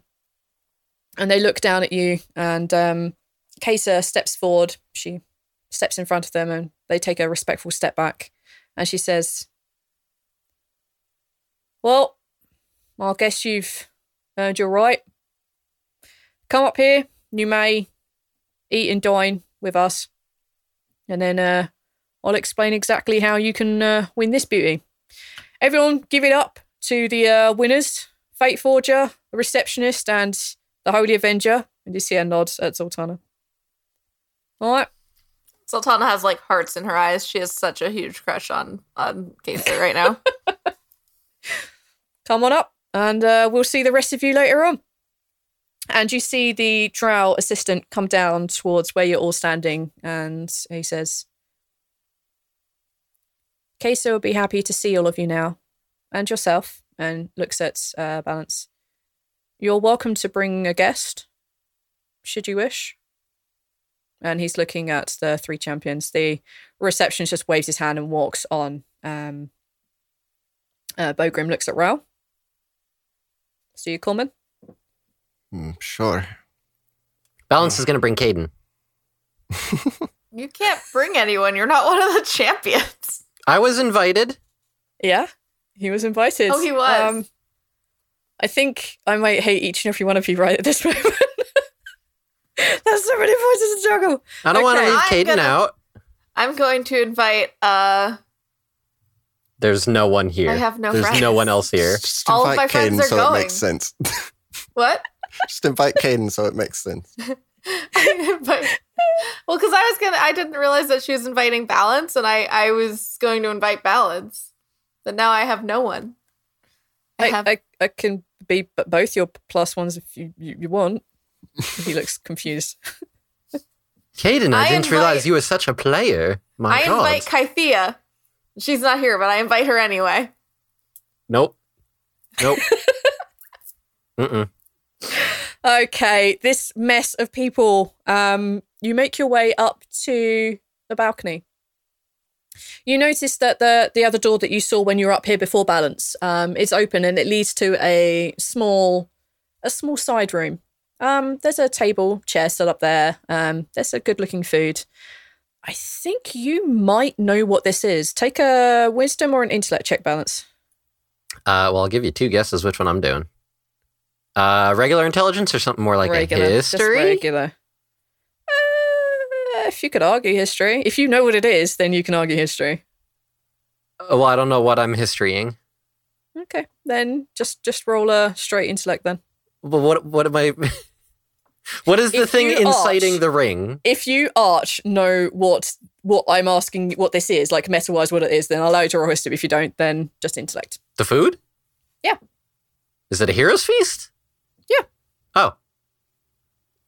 and they look down at you and um Kesa steps forward she steps in front of them and they take a respectful step back and she says well i guess you've earned your right come up here you may eat and dine with us and then uh i'll explain exactly how you can uh, win this beauty everyone give it up to the uh, winners fate forger the receptionist and the Holy Avenger. And you see a nod at Zaltanna. All right. Zaltanna has like hearts in her eyes. She has such a huge crush on on Casey right now. come on up and uh, we'll see the rest of you later on. And you see the drow assistant come down towards where you're all standing, and he says, Kesa will be happy to see all of you now, and yourself, and looks at uh, Balance. You're welcome to bring a guest, should you wish. And he's looking at the three champions. The receptionist just waves his hand and walks on. Um, uh, Bogrim looks at Rhal. So you, Coleman? Mm, sure. Balance is going to bring Caden. you can't bring anyone. You're not one of the champions. I was invited. Yeah, he was invited. Oh, he was. Um, I think I might hate each and every one of you right at this moment. There's so many voices to juggle. I don't want to leave I'm Caden gonna- out. I'm going to invite uh There's no one here. I have no There's friends. no one else here. Just All of invite my friends Caden are so going. it makes sense. what? Just invite Caden so it makes sense. I invite- well, because I was gonna I didn't realize that she was inviting Balance and I I was going to invite Balance. But now I have no one. I I, have I, I can be both your plus ones if you, you, you want. he looks confused. Caden, I, I didn't invite- realize you were such a player. My I God. invite Kythea. She's not here, but I invite her anyway. nope. Nope. Mm-mm. Okay, this mess of people. Um, you make your way up to the balcony. You notice that the the other door that you saw when you were up here before balance um, is open and it leads to a small a small side room. Um, there's a table, chair still up there. Um, there's a good looking food. I think you might know what this is. Take a wisdom or an intellect check balance. Uh, well, I'll give you two guesses which one I'm doing. Uh, regular intelligence or something more like regular, history? regular. Uh, if you could argue history, if you know what it is, then you can argue history. Oh, well, I don't know what I'm historying. Okay, then just just roll a straight intellect then. But what what am I? what is the If thing inciting arch- the ring? If you arch know what what I'm asking what this is, like meta wise what it is, then I'll allow you to roll history. If you don't, then just intellect. The food? Yeah. Is it a hero's feast? Oh.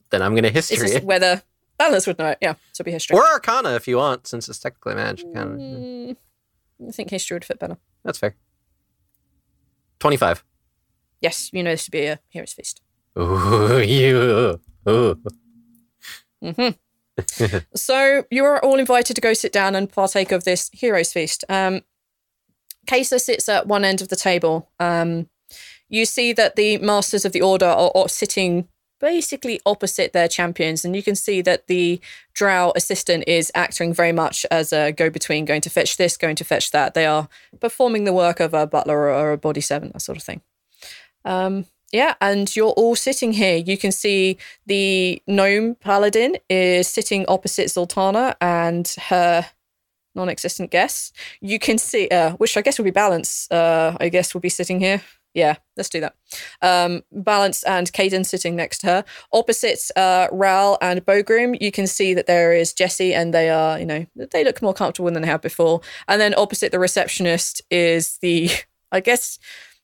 Then I'm going to history. It's just whether balance would know it. Yeah, so it'll be history. or Arcana if you want, since it's technically magic. Mm, I think history would fit better. That's fair. 25. Yes, you know this to be a hero's feast. Ooh, you. Ooh. So you are all invited to go sit down and partake of this hero's feast. Um, Kesa sits at one end of the table. Um, you see that the masters of the order are, are sitting basically opposite their champions, and you can see that the drow assistant is acting very much as a go-between, going to fetch this, going to fetch that. They are performing the work of a butler or, a body servant, that sort of thing. Um, yeah, and you're all sitting here. You can see the gnome paladin is sitting opposite Zaltanna and her non-existent guest. You can see, uh, which I guess would be Balance. Uh, I guess would be sitting here. Yeah, let's do that. Um, Balance and Caden sitting next to her. Opposite uh, Rhal and Bogrim, you can see that there is Jesse, and they are, you know, they look more comfortable than they have before. And then opposite the receptionist is the, I guess,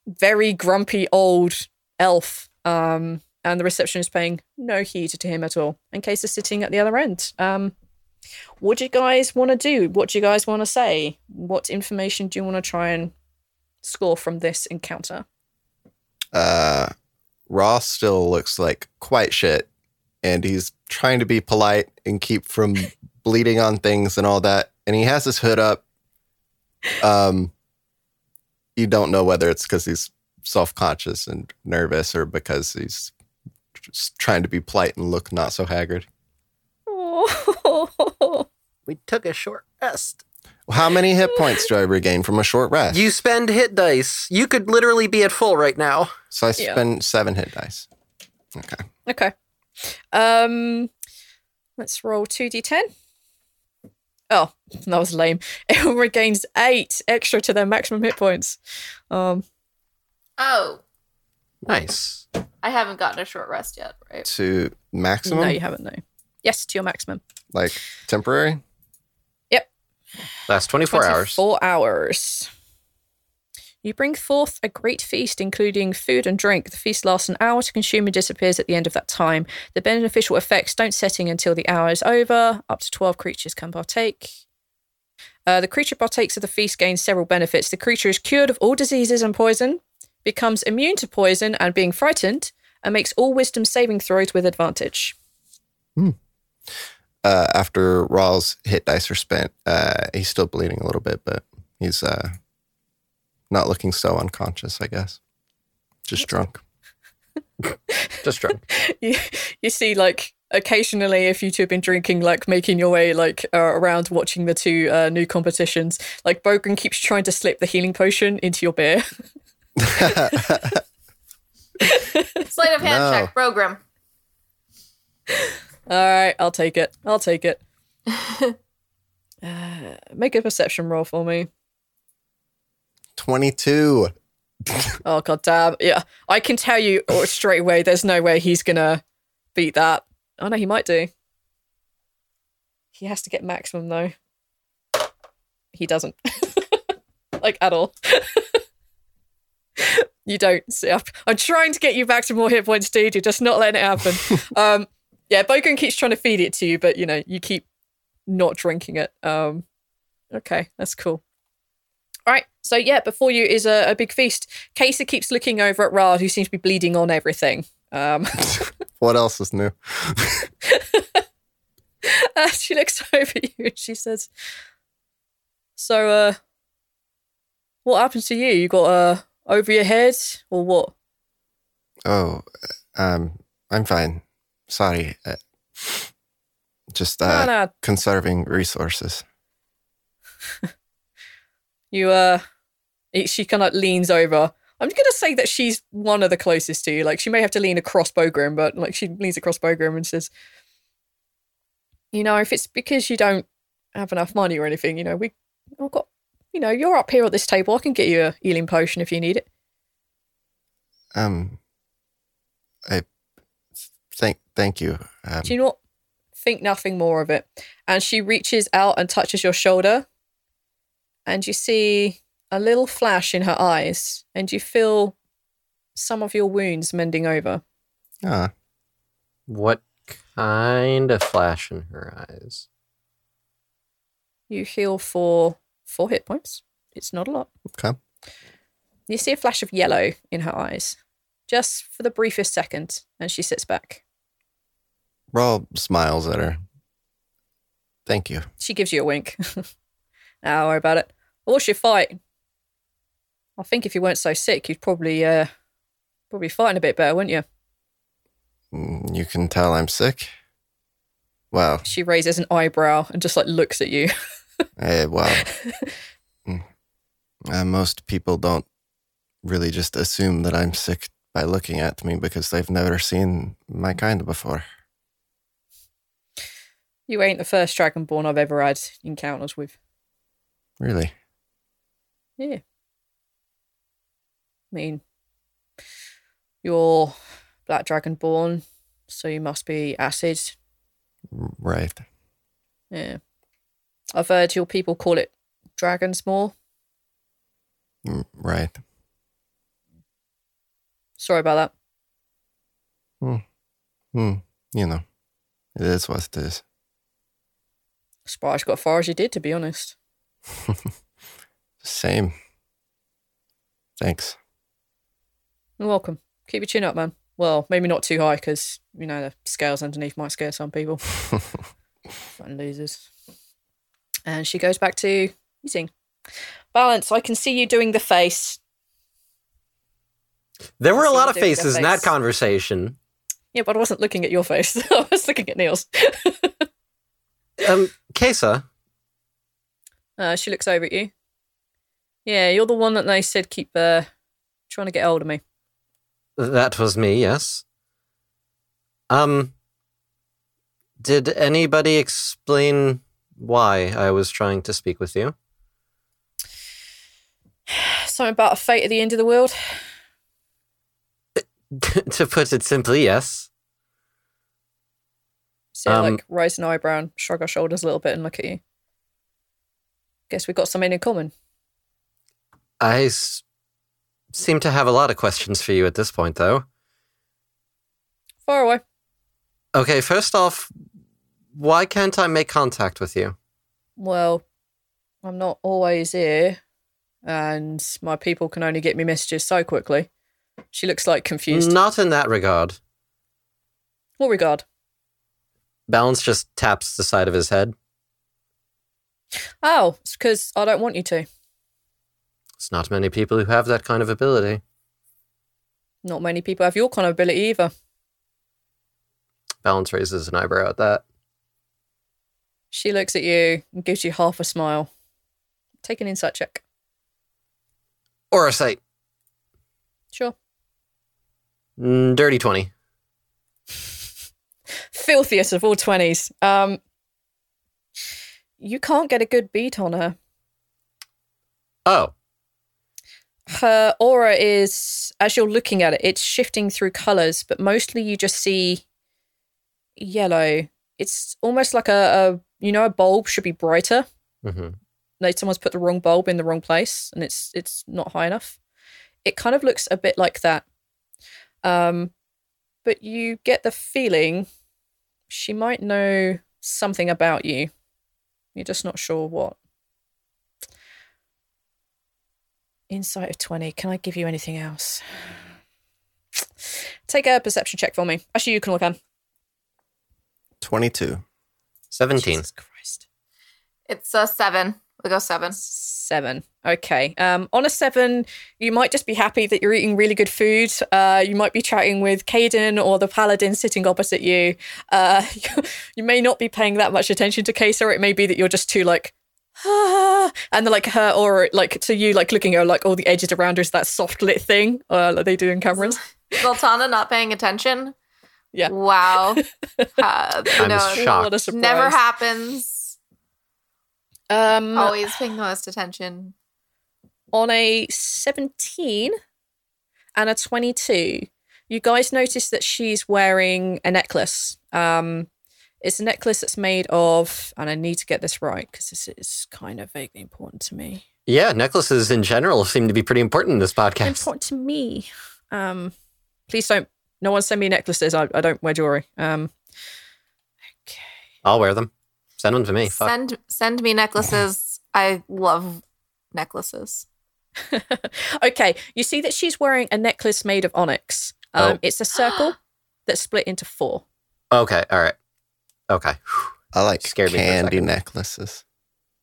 very grumpy old elf. Um, and the receptionist paying no heed to him at all. And Case is sitting at the other end. Um, what do you guys want to do? What do you guys want to say? What information do you want to try and score from this encounter? Uh, Ross still looks like quite shit, and he's trying to be polite and keep from bleeding on things and all that. And he has his hood up. Um, you don't know whether it's because he's self-conscious and nervous, or because he's just trying to be polite and look not so haggard. Oh, We took a short rest. How many hit points do I regain from a short rest? You spend hit dice. You could literally be at full right now. so I Yeah. spend seven hit dice. Okay. okay. Um, let's roll two d10. Oh, that was lame. Everyone regains eight extra to their maximum hit points. Um, Oh, Nice. I haven't gotten a short rest yet, right? To maximum, no, you haven't. No. Yes, to your maximum. like temporary. Last 24 hours. Four hours. You bring forth a great feast, including food and drink. The feast lasts an hour to consume and disappears at the end of that time. The beneficial effects don't set in until the hour is over. Up to 12 creatures can partake. Uh, the creature partakes of the feast gains several benefits. The creature is cured of all diseases and poison, becomes immune to poison and being frightened, and makes all wisdom saving throws with advantage. Uh, after Rhal's hit dice are spent, uh, he's still bleeding a little bit, but he's uh, not looking so unconscious, I guess. Just drunk. Just drunk. you, you see like occasionally if you two have been drinking like making your way like uh, around watching the two uh, new competitions like Bogrim keeps trying to slip the healing potion into your beer Sleight of hand No. check program. All right i'll take it. I'll take it. Uh, make a perception roll for me. 22. oh god damn. Yeah i can tell you straight away there's no way he's gonna beat that. Oh no he might do. He has to get maximum though. He doesn't. Like at all. You don't. See I'm, I'm trying to get you back to more hit points dude you're just not letting it happen. Um yeah Bogrim keeps trying to feed it to you but you know you keep not drinking it um okay that's cool all right so yeah before you is a, a big feast Kesa keeps looking over at Rad who seems to be bleeding on everything um What else is new? Uh, she looks over at you and she says, "So, uh, what happened to you? You got uh over your head or what?" Oh, um, I'm fine. Sorry. Uh, just uh, no, no, conserving resources. you uh, she kind of leans over. I'm gonna say that she's one of the closest to you. Like she may have to lean across Bogrim, but like she leans across Bogrim and says, "You know, if it's because you don't have enough money or anything, you know, we I've got, you know, you're up here at this table. I can get you a healing potion if you need it." Um, I thank thank you. Um, Do you not think nothing more of it? And she reaches out and touches your shoulder, and you see a little flash in her eyes, and you feel some of your wounds mending over. ah, What kind of flash in her eyes. You heal for four hit points. It's not a lot. Okay. You see a flash of yellow in her eyes, just for the briefest second, and she sits back. Rhal smiles at her. Thank you. She gives you a wink. don't worry about it. What's your fight? I think if you weren't so sick, you'd probably uh probably fighting a bit better, wouldn't you? Mm, You can tell I'm sick. Well, She raises an eyebrow and just like looks at you. eh, well. mm, uh, most people don't really just assume that I'm sick by looking at me because they've never seen my kind before. You ain't the first dragonborn I've ever had encounters with. Really? Yeah. I mean, you're black dragonborn, so you must be acid. Right. Yeah. I've heard your people call it dragons more. Mm, Right. Sorry about that. Hmm. Hmm. You know, it is what it is. Surprised you got as far as you did, to be honest. Same. Thanks. You're welcome. Keep your chin up, man. Well, maybe not too high because, you know, the scales underneath might scare some people. Fun losers. And she goes back to eating. Balance, I can see you doing the face. There were a lot of doing the faces in that conversation. Yeah, but I wasn't looking at your face. I was looking at Neil's. Um, Kesa, Uh, she looks over at you. Yeah, you're the one that they said keep uh, trying to get hold of me. that was me, yes. Um, did anybody explain why I was trying to speak with you? Something about a fate at the end of the world. to put it simply, yes. So Um, like raise an eyebrow and shrug our shoulders a little bit and look at you. Guess we've got something in common. I s- seem to have a lot of questions for you at this point, though. Far away. Okay, first off, why can't I make contact with you? Well, I'm not always here, and my people can only get me messages so quickly. She looks like confused. Not in that regard. What regard? Balance just taps the side of his head. Oh, it's because I don't want you to. It's not many people who have that kind of ability. Not many people have your kind of ability either. Balance raises an eyebrow at that. She looks at you and gives you half a smile. Take an insight check. Or a sight. Sure. Mm, dirty 20. Filthiest of all 20s. Um, you can't get a good beat on her. Oh, her aura is as you're looking at it it's shifting through colors but mostly you just see yellow. It's almost like a, a you know a bulb should be brighter. Hmm like someone's put the wrong bulb in the wrong place and it's it's not high enough. It kind of looks a bit like that. Um but you get the feeling she might know something about you you're just not sure what insight of 20 can i give you anything else take a perception check for me actually you can look at 22. 17. Jesus Christ. It's a seven. We'll go seven. Seven. Okay. Um, on a seven, you might just be happy that you're eating really good food. Uh, you might be chatting with Caden or the paladin sitting opposite you. Uh, you may not be paying that much attention to Kesa. It may be that you're just too like, ah, and then like her or like to you, like looking at her, like all the edges around her is that soft lit thing uh, that they do in cameras. Zaltanna not paying attention. Yeah. Wow. Uh, you I'm shocked. A never happens. Um, Always paying the most attention. on a 17 and a 22 you guys notice that she's wearing a necklace um it's a necklace that's made of and i need to get this right because this is kind of vaguely important to me Yeah, necklaces in general seem to be pretty important in this podcast. important to me um please don't no one send me necklaces i, I don't wear jewelry um okay. I'll wear them. Send them to me. Fuck. Send send me necklaces. I love necklaces. okay, you see that she's wearing a necklace made of onyx. Um, Oh. It's a circle that's split into four. Okay, all right. Okay. I like Scared me for a candy second. necklaces.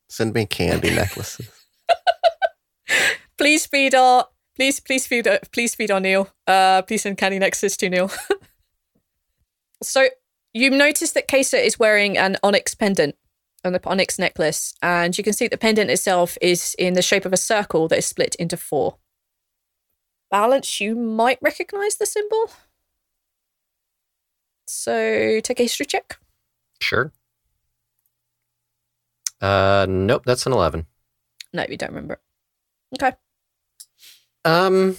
Send me candy necklaces. Please feed our please please feed uh, please feed our Neil. Uh, please send candy necklaces to Neil. so you notice that Kesa is wearing an onyx pendant, an onyx necklace, and you can see the pendant itself is in the shape of a circle that is split into four. Balance, you might recognize the symbol. So take a history check. Sure. Uh, nope, that's an 11. No, you don't remember. it. Okay. Um.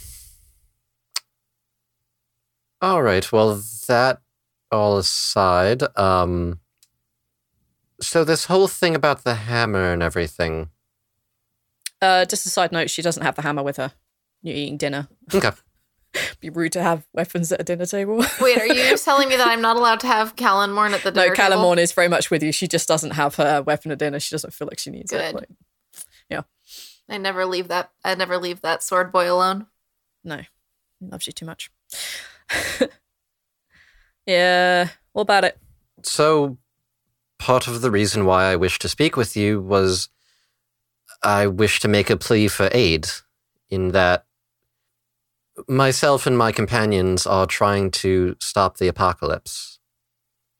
All right. Well, that all aside, um. So this whole thing about the hammer and everything. Uh, just a side note, she doesn't have the hammer with her. You're eating dinner. Okay. Be rude to have weapons at a dinner table. Wait, are you telling me that I'm not allowed to have Callan Morn at the dinner table? no, table? Calamorn is very much with you. She just doesn't have her weapon at dinner. She doesn't feel like she needs it. Good. Like, I never leave that. I never leave that sword boy alone. no, he loves you too much. yeah. What about it? So, part of the reason why I wish to speak with you was I wish to make a plea for aid, in that myself and my companions are trying to stop the apocalypse.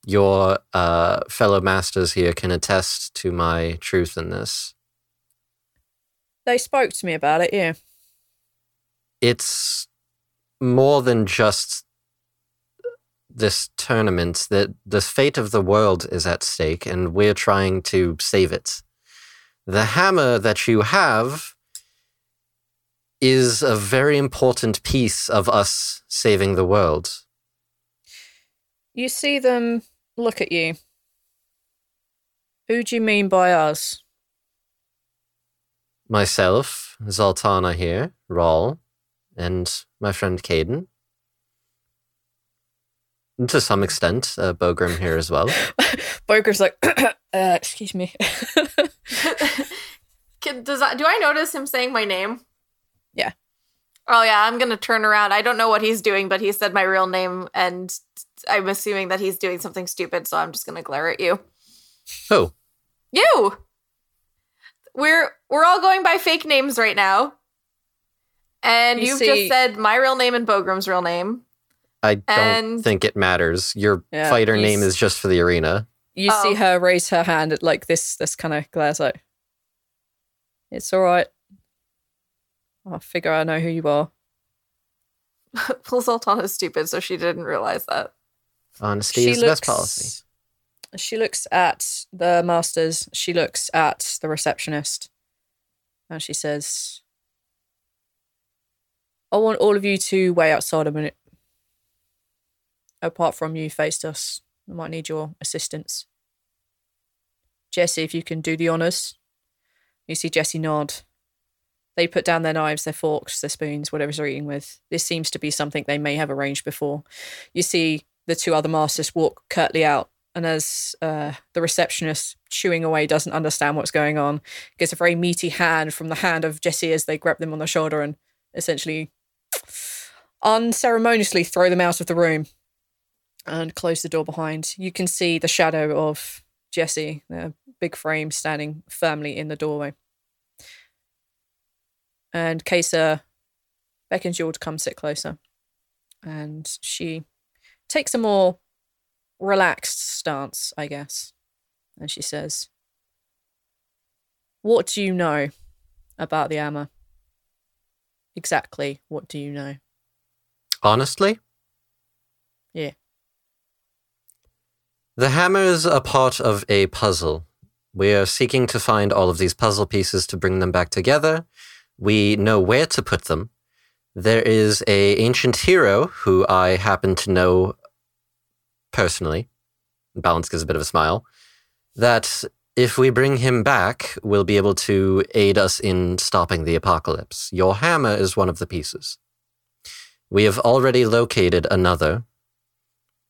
Your uh, fellow masters here can attest to my truth in this. They spoke to me about it. Yeah. It's more than just this tournament that the fate of the world is at stake and we're trying to save it. The hammer that you have is a very important piece of us saving the world. You see them look at you. Who do you mean by us? Myself, Zaltanna here, Rhal, and my friend Caden. And To some extent, uh, Bogrim here as well. Boger's like, uh, excuse me. Can, does that, do I notice him saying my name? Yeah. Oh yeah, I'm gonna turn around. I don't know what he's doing, but he said my real name, and I'm assuming that he's doing something stupid. So I'm just gonna glare at you. Oh, You. We're we're all going by fake names right now, and You you've see- just said my real name and Bogrim's real name. I don't And- think it matters. Your Yeah, fighter you name s- is just for the arena. You Oh. see her raise her hand at like this this kind of glares like It's alright. I'll figure I know who you are. well, Zoltan is stupid, so she didn't realize that. Honesty is the best policy. She looks at the masters, she looks at the receptionist, and she says I want all of you to wait outside a minute. Apart from you faced us, might need your assistance. Jesse, if you can do the honours. You see Jesse nod. They put down their knives, their forks, their spoons, whatever they're eating with. This seems to be something they may have arranged before. You see the two other masters walk curtly out, and as uh, the receptionist, chewing away, doesn't understand what's going on, gets a very meaty hand from the hand of Jesse as they grab them on the shoulder and essentially unceremoniously throw them out of the room and close the door behind. You can see the shadow of Jesse, the big frame, standing firmly in the doorway. And Kesa beckons you all to come sit closer. And she takes a more relaxed stance, I guess. And she says, What do you know about the armor? Exactly what do you know? Honestly? Yeah. The hammer is a part of a puzzle. We are seeking to find all of these puzzle pieces to bring them back together. We know where to put them. There is a ancient hero who I happen to know personally. Balance gives a bit of a smile. That if we bring him back, we'll be able to aid us in stopping the apocalypse. Your hammer is one of the pieces. We have already located another.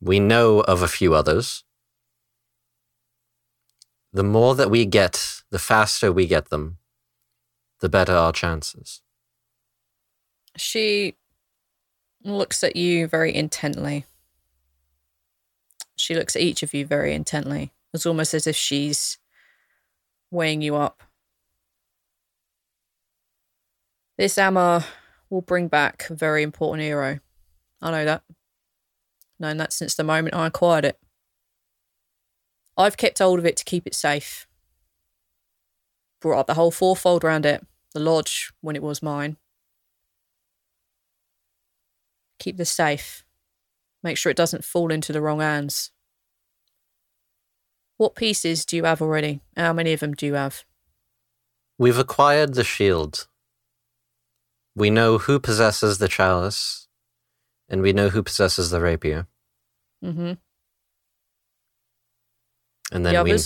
We know of a few others. The more that we get, the faster we get them, the better our chances. She looks at you very intently. She looks at each of you very intently. It's almost as if she's weighing you up. This hammer will bring back a very important hero. I know that. Known that since the moment I acquired it. I've kept hold of it to keep it safe. Brought up the whole fourfold round it, the lodge when it was mine. Keep this safe. Make sure it doesn't fall into the wrong hands. What pieces do you have already? How many of them do you have? We've acquired the shield. We know who possesses the chalice, and we know who possesses the rapier. Mm-hmm. And The then we,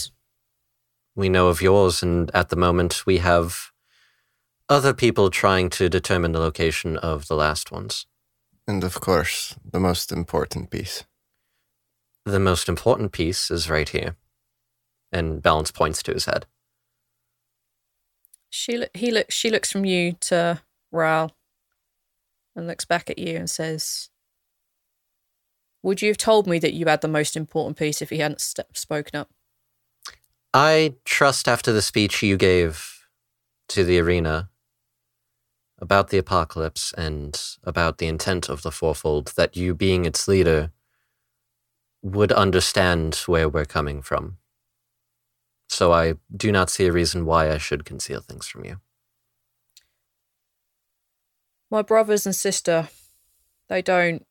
we know of yours, and at the moment we have other people trying to determine the location of the last ones. And of course, the most important piece. The most important piece is right here. And Balance points to his head. She lo- he looks she looks from you to Rhal and looks back at you and says, Would you have told me that you had the most important piece if he hadn't st- spoken up? I trust after the speech you gave to the arena about the apocalypse and about the intent of the fourfold that you, being its leader, would understand where we're coming from. So I do not see a reason why I should conceal things from you. My brothers and sister, they don't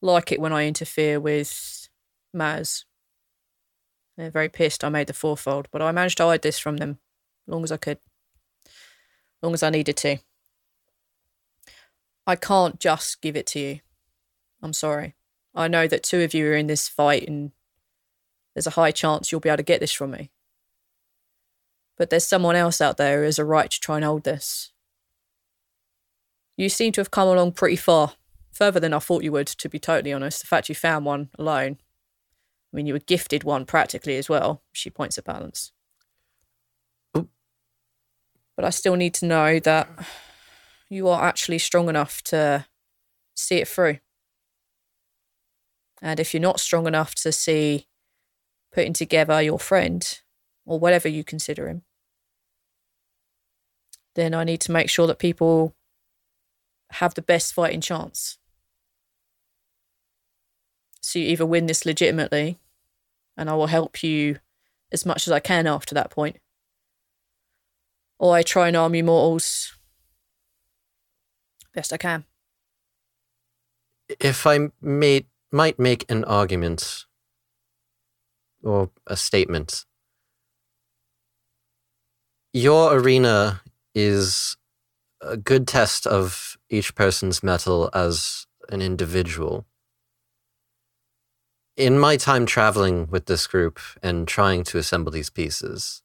like it when I interfere with Maz. They're very pissed I made the fourfold, but I managed to hide this from them as long as I could, as long as I needed to. I can't just give it to you. I'm sorry. I know that two of you are in this fight and there's a high chance you'll be able to get this from me. But there's someone else out there who has a right to try and hold this. You seem to have come along pretty far, further than I thought you would, to be totally honest. The fact you found one alone. I mean, you were gifted one practically as well. She points at balance. But I still need to know that you are actually strong enough to see it through. And if you're not strong enough to see putting together your friend or whatever you consider him, then I need to make sure that people have the best fighting chance. So you either win this legitimately, and I will help you as much as I can after that point, or I try and arm you mortals best I can. If I may, might make an argument or a statement, your arena is a good test of each person's metal as an individual. In my time traveling with this group and trying to assemble these pieces,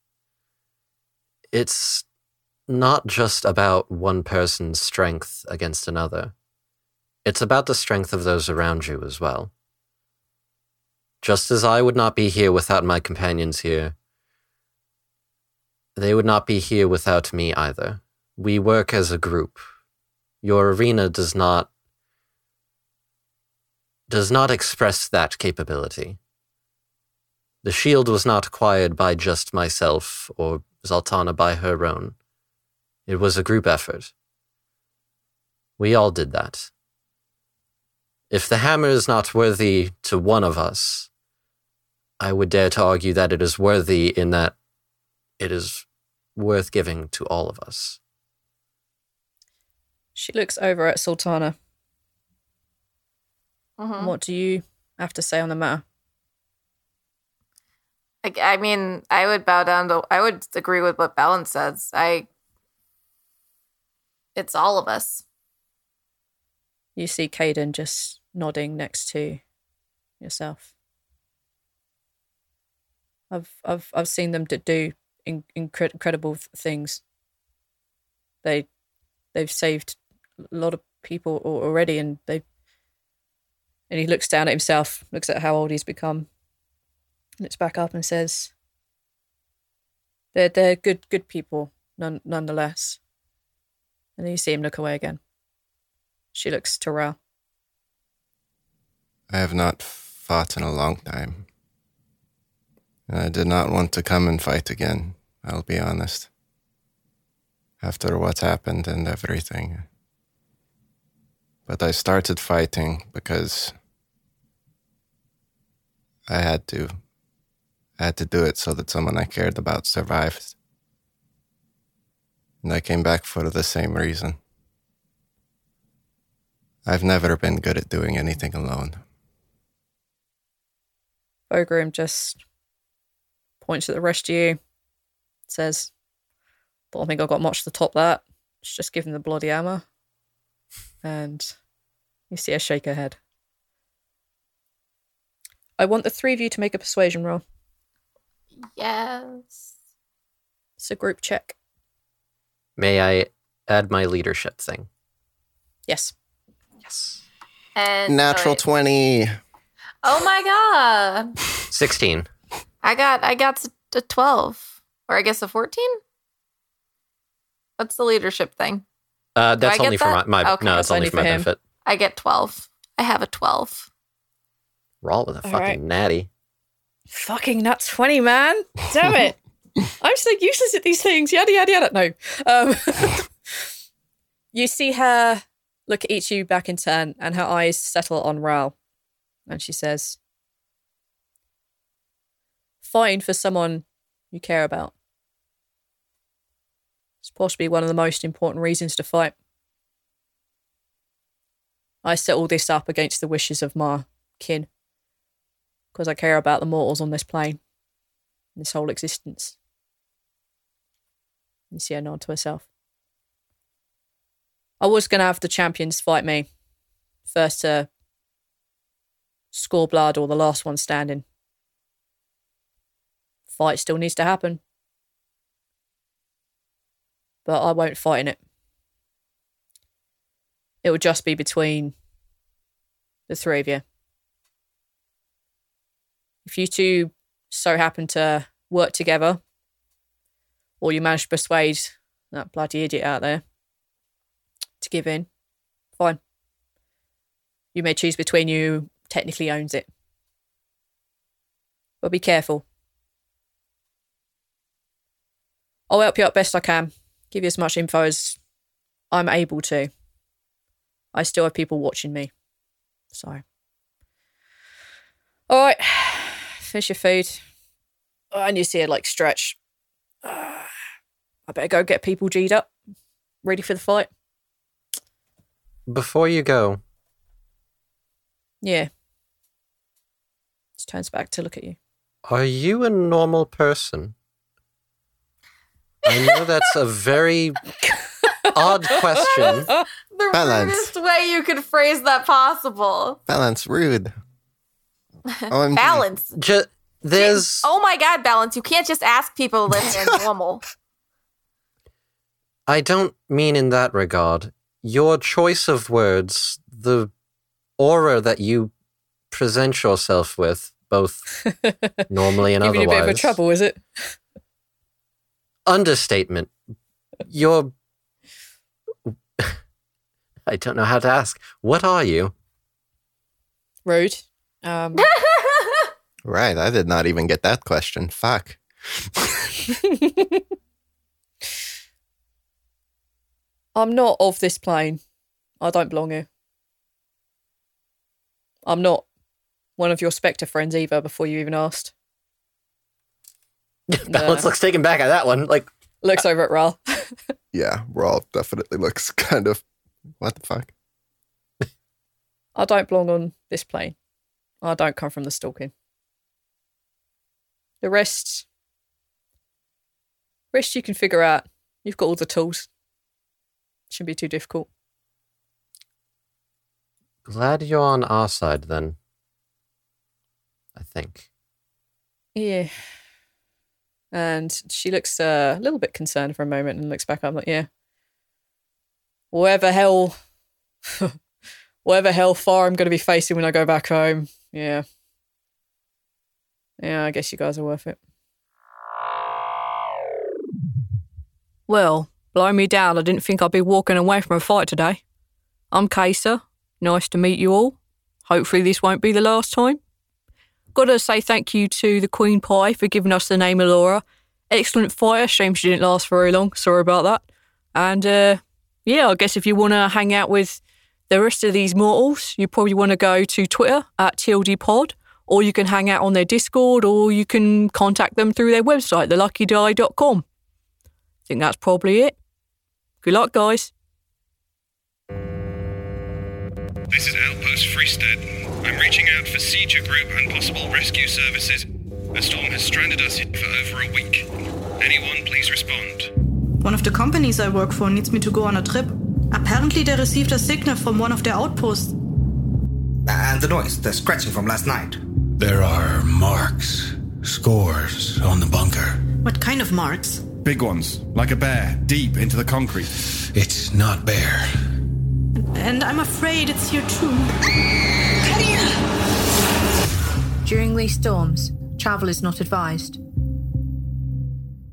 it's not just about one person's strength against another. It's about the strength of those around you as well. Just as I would not be here without my companions here, they would not be here without me either. We work as a group. Your arena does not does not express that capability. The shield was not acquired by just myself or Zaltanna by her own. It was a group effort. We all did that. If the hammer is not worthy to one of us, I would dare to argue that it is worthy in that it is worth giving to all of us. She looks over at Zaltanna. Mhm. What do you have to say on the matter? I, I mean, I would bow down to. I would agree with what Balance says. I. It's all of us. You see Caden just nodding next to yourself. I've I've I've seen them do in, incre- incredible th- things. They they've saved a lot of people already, and they. And he looks down at himself, looks at how old he's become, looks back up and says, They're they're good good people, none, nonetheless. And then you see him look away again. She looks to Rhal. I have not fought in a long time. And I did not want to come and fight again, I'll be honest. After what happened and everything. But I started fighting because I had to. I had to do it so that someone I cared about survived. And I came back for the same reason. I've never been good at doing anything alone. Bogrim just points at the rest of you, says, Don't think I've got much to top that. Let's just give him the bloody hammer. And you see her shake her head. I want the three of you to make a persuasion roll. Yes. It's a group check. May I add my leadership thing? Yes. Yes. And Natural oh, 20. Oh my god. 16. I got I got s- a 12 or I guess a 14? What's the leadership thing? Uh, that's I get only for my, my Okay. no, it's That's only only for my him. benefit. I get 12. I have a 12. Roll with a All fucking right. natty. Fucking nat 20, man. Damn it. I'm so useless at these things. Yada, yada, yada. No. Um, you see her look at each of you back in turn, and her eyes settle on Rhal. And she says, "Fine for someone you care about. It's possibly one of the most important reasons to fight. I set all this up against the wishes of my kin because I care about the mortals on this plane, this whole existence. You see her nod to herself. I was going to have the champions fight me. First to score blood or the last one standing. Fight still needs to happen. But I won't fight in it. It will just be between the three of you. If you two so happen to work together, or you manage to persuade that bloody idiot out there to give in, fine. You may choose between you technically owns it. But be careful. I'll help you out best I can, give you as much info as I'm able to. I still have people watching me. So. All right, finish your food. Oh, and you see her like stretch. Ah, I better go get people G'd up, ready for the fight. Before you go, Yeah. Just turns back to look at you. are you a normal person? I know that's a very odd question. The Balance. rudest way you could phrase that possible. Balance, rude. OMG. Balance. Ju- there's Oh my god, balance. You can't just ask people if they're normal. I don't mean in that regard. Your choice of words, the aura that you present yourself with, both normally and Giving you a bit of a otherwise. trouble, is it? Understatement. You're. I don't know how to ask. What are you? Rude. Um, Right, I did not even get that question. Fuck. I'm not of this plane. I don't belong here. I'm not one of your Spectre friends either, before you even asked. Balance No. looks taken back at that one. Like, Looks uh, over at Rhal. Yeah, Rhal definitely looks kind of. What the fuck? I don't belong on this plane. I don't come from the stalking. The rest, rest you can figure out. You've got all the tools. Shouldn't be too difficult. glad you're on our side then. I think. Yeah. And she looks uh, a little bit concerned for a moment and looks back up like, yeah. Whatever hell, whatever hell far I'm going to be facing when I go back home. Yeah. Yeah, I guess you guys are worth it. Well, blow me down, I didn't think I'd be walking away from a fight today. I'm Kesa. Nice to meet you all. Hopefully, this won't be the last time. Gotta say thank you to the Queen Pie for giving us the name Alora. Excellent fire. Shame she didn't last very long. Sorry about that. And uh, yeah, I guess if you want to hang out with the rest of these mortals, you probably want to go to Twitter at TLD Pod, or you can hang out on their Discord, or you can contact them through their website, theluckydie.com. I think that's probably it. Good luck, guys. This is Outpost Freestead. I'm reaching out for Seizure Group and possible rescue services. A storm has stranded us for over a week. Anyone, please respond. One of the companies I work for needs me to go on a trip. Apparently, they received a signal from one of their outposts. Uh, and the noise, the scratching from last night. There are marks, scores on the bunker. What kind of marks? Big ones, like a bear, deep into the concrete. It's not bear. And I'm afraid it's here too. During these storms, travel is not advised.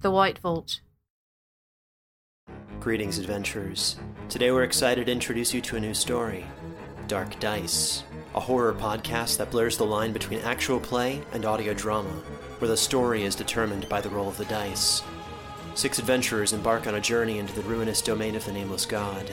The White Vault. Greetings, adventurers. Today we're excited to introduce you to a new story Dark Dice, a horror podcast that blurs the line between actual play and audio drama, where the story is determined by the roll of the dice. Six adventurers embark on a journey into the ruinous domain of the Nameless God.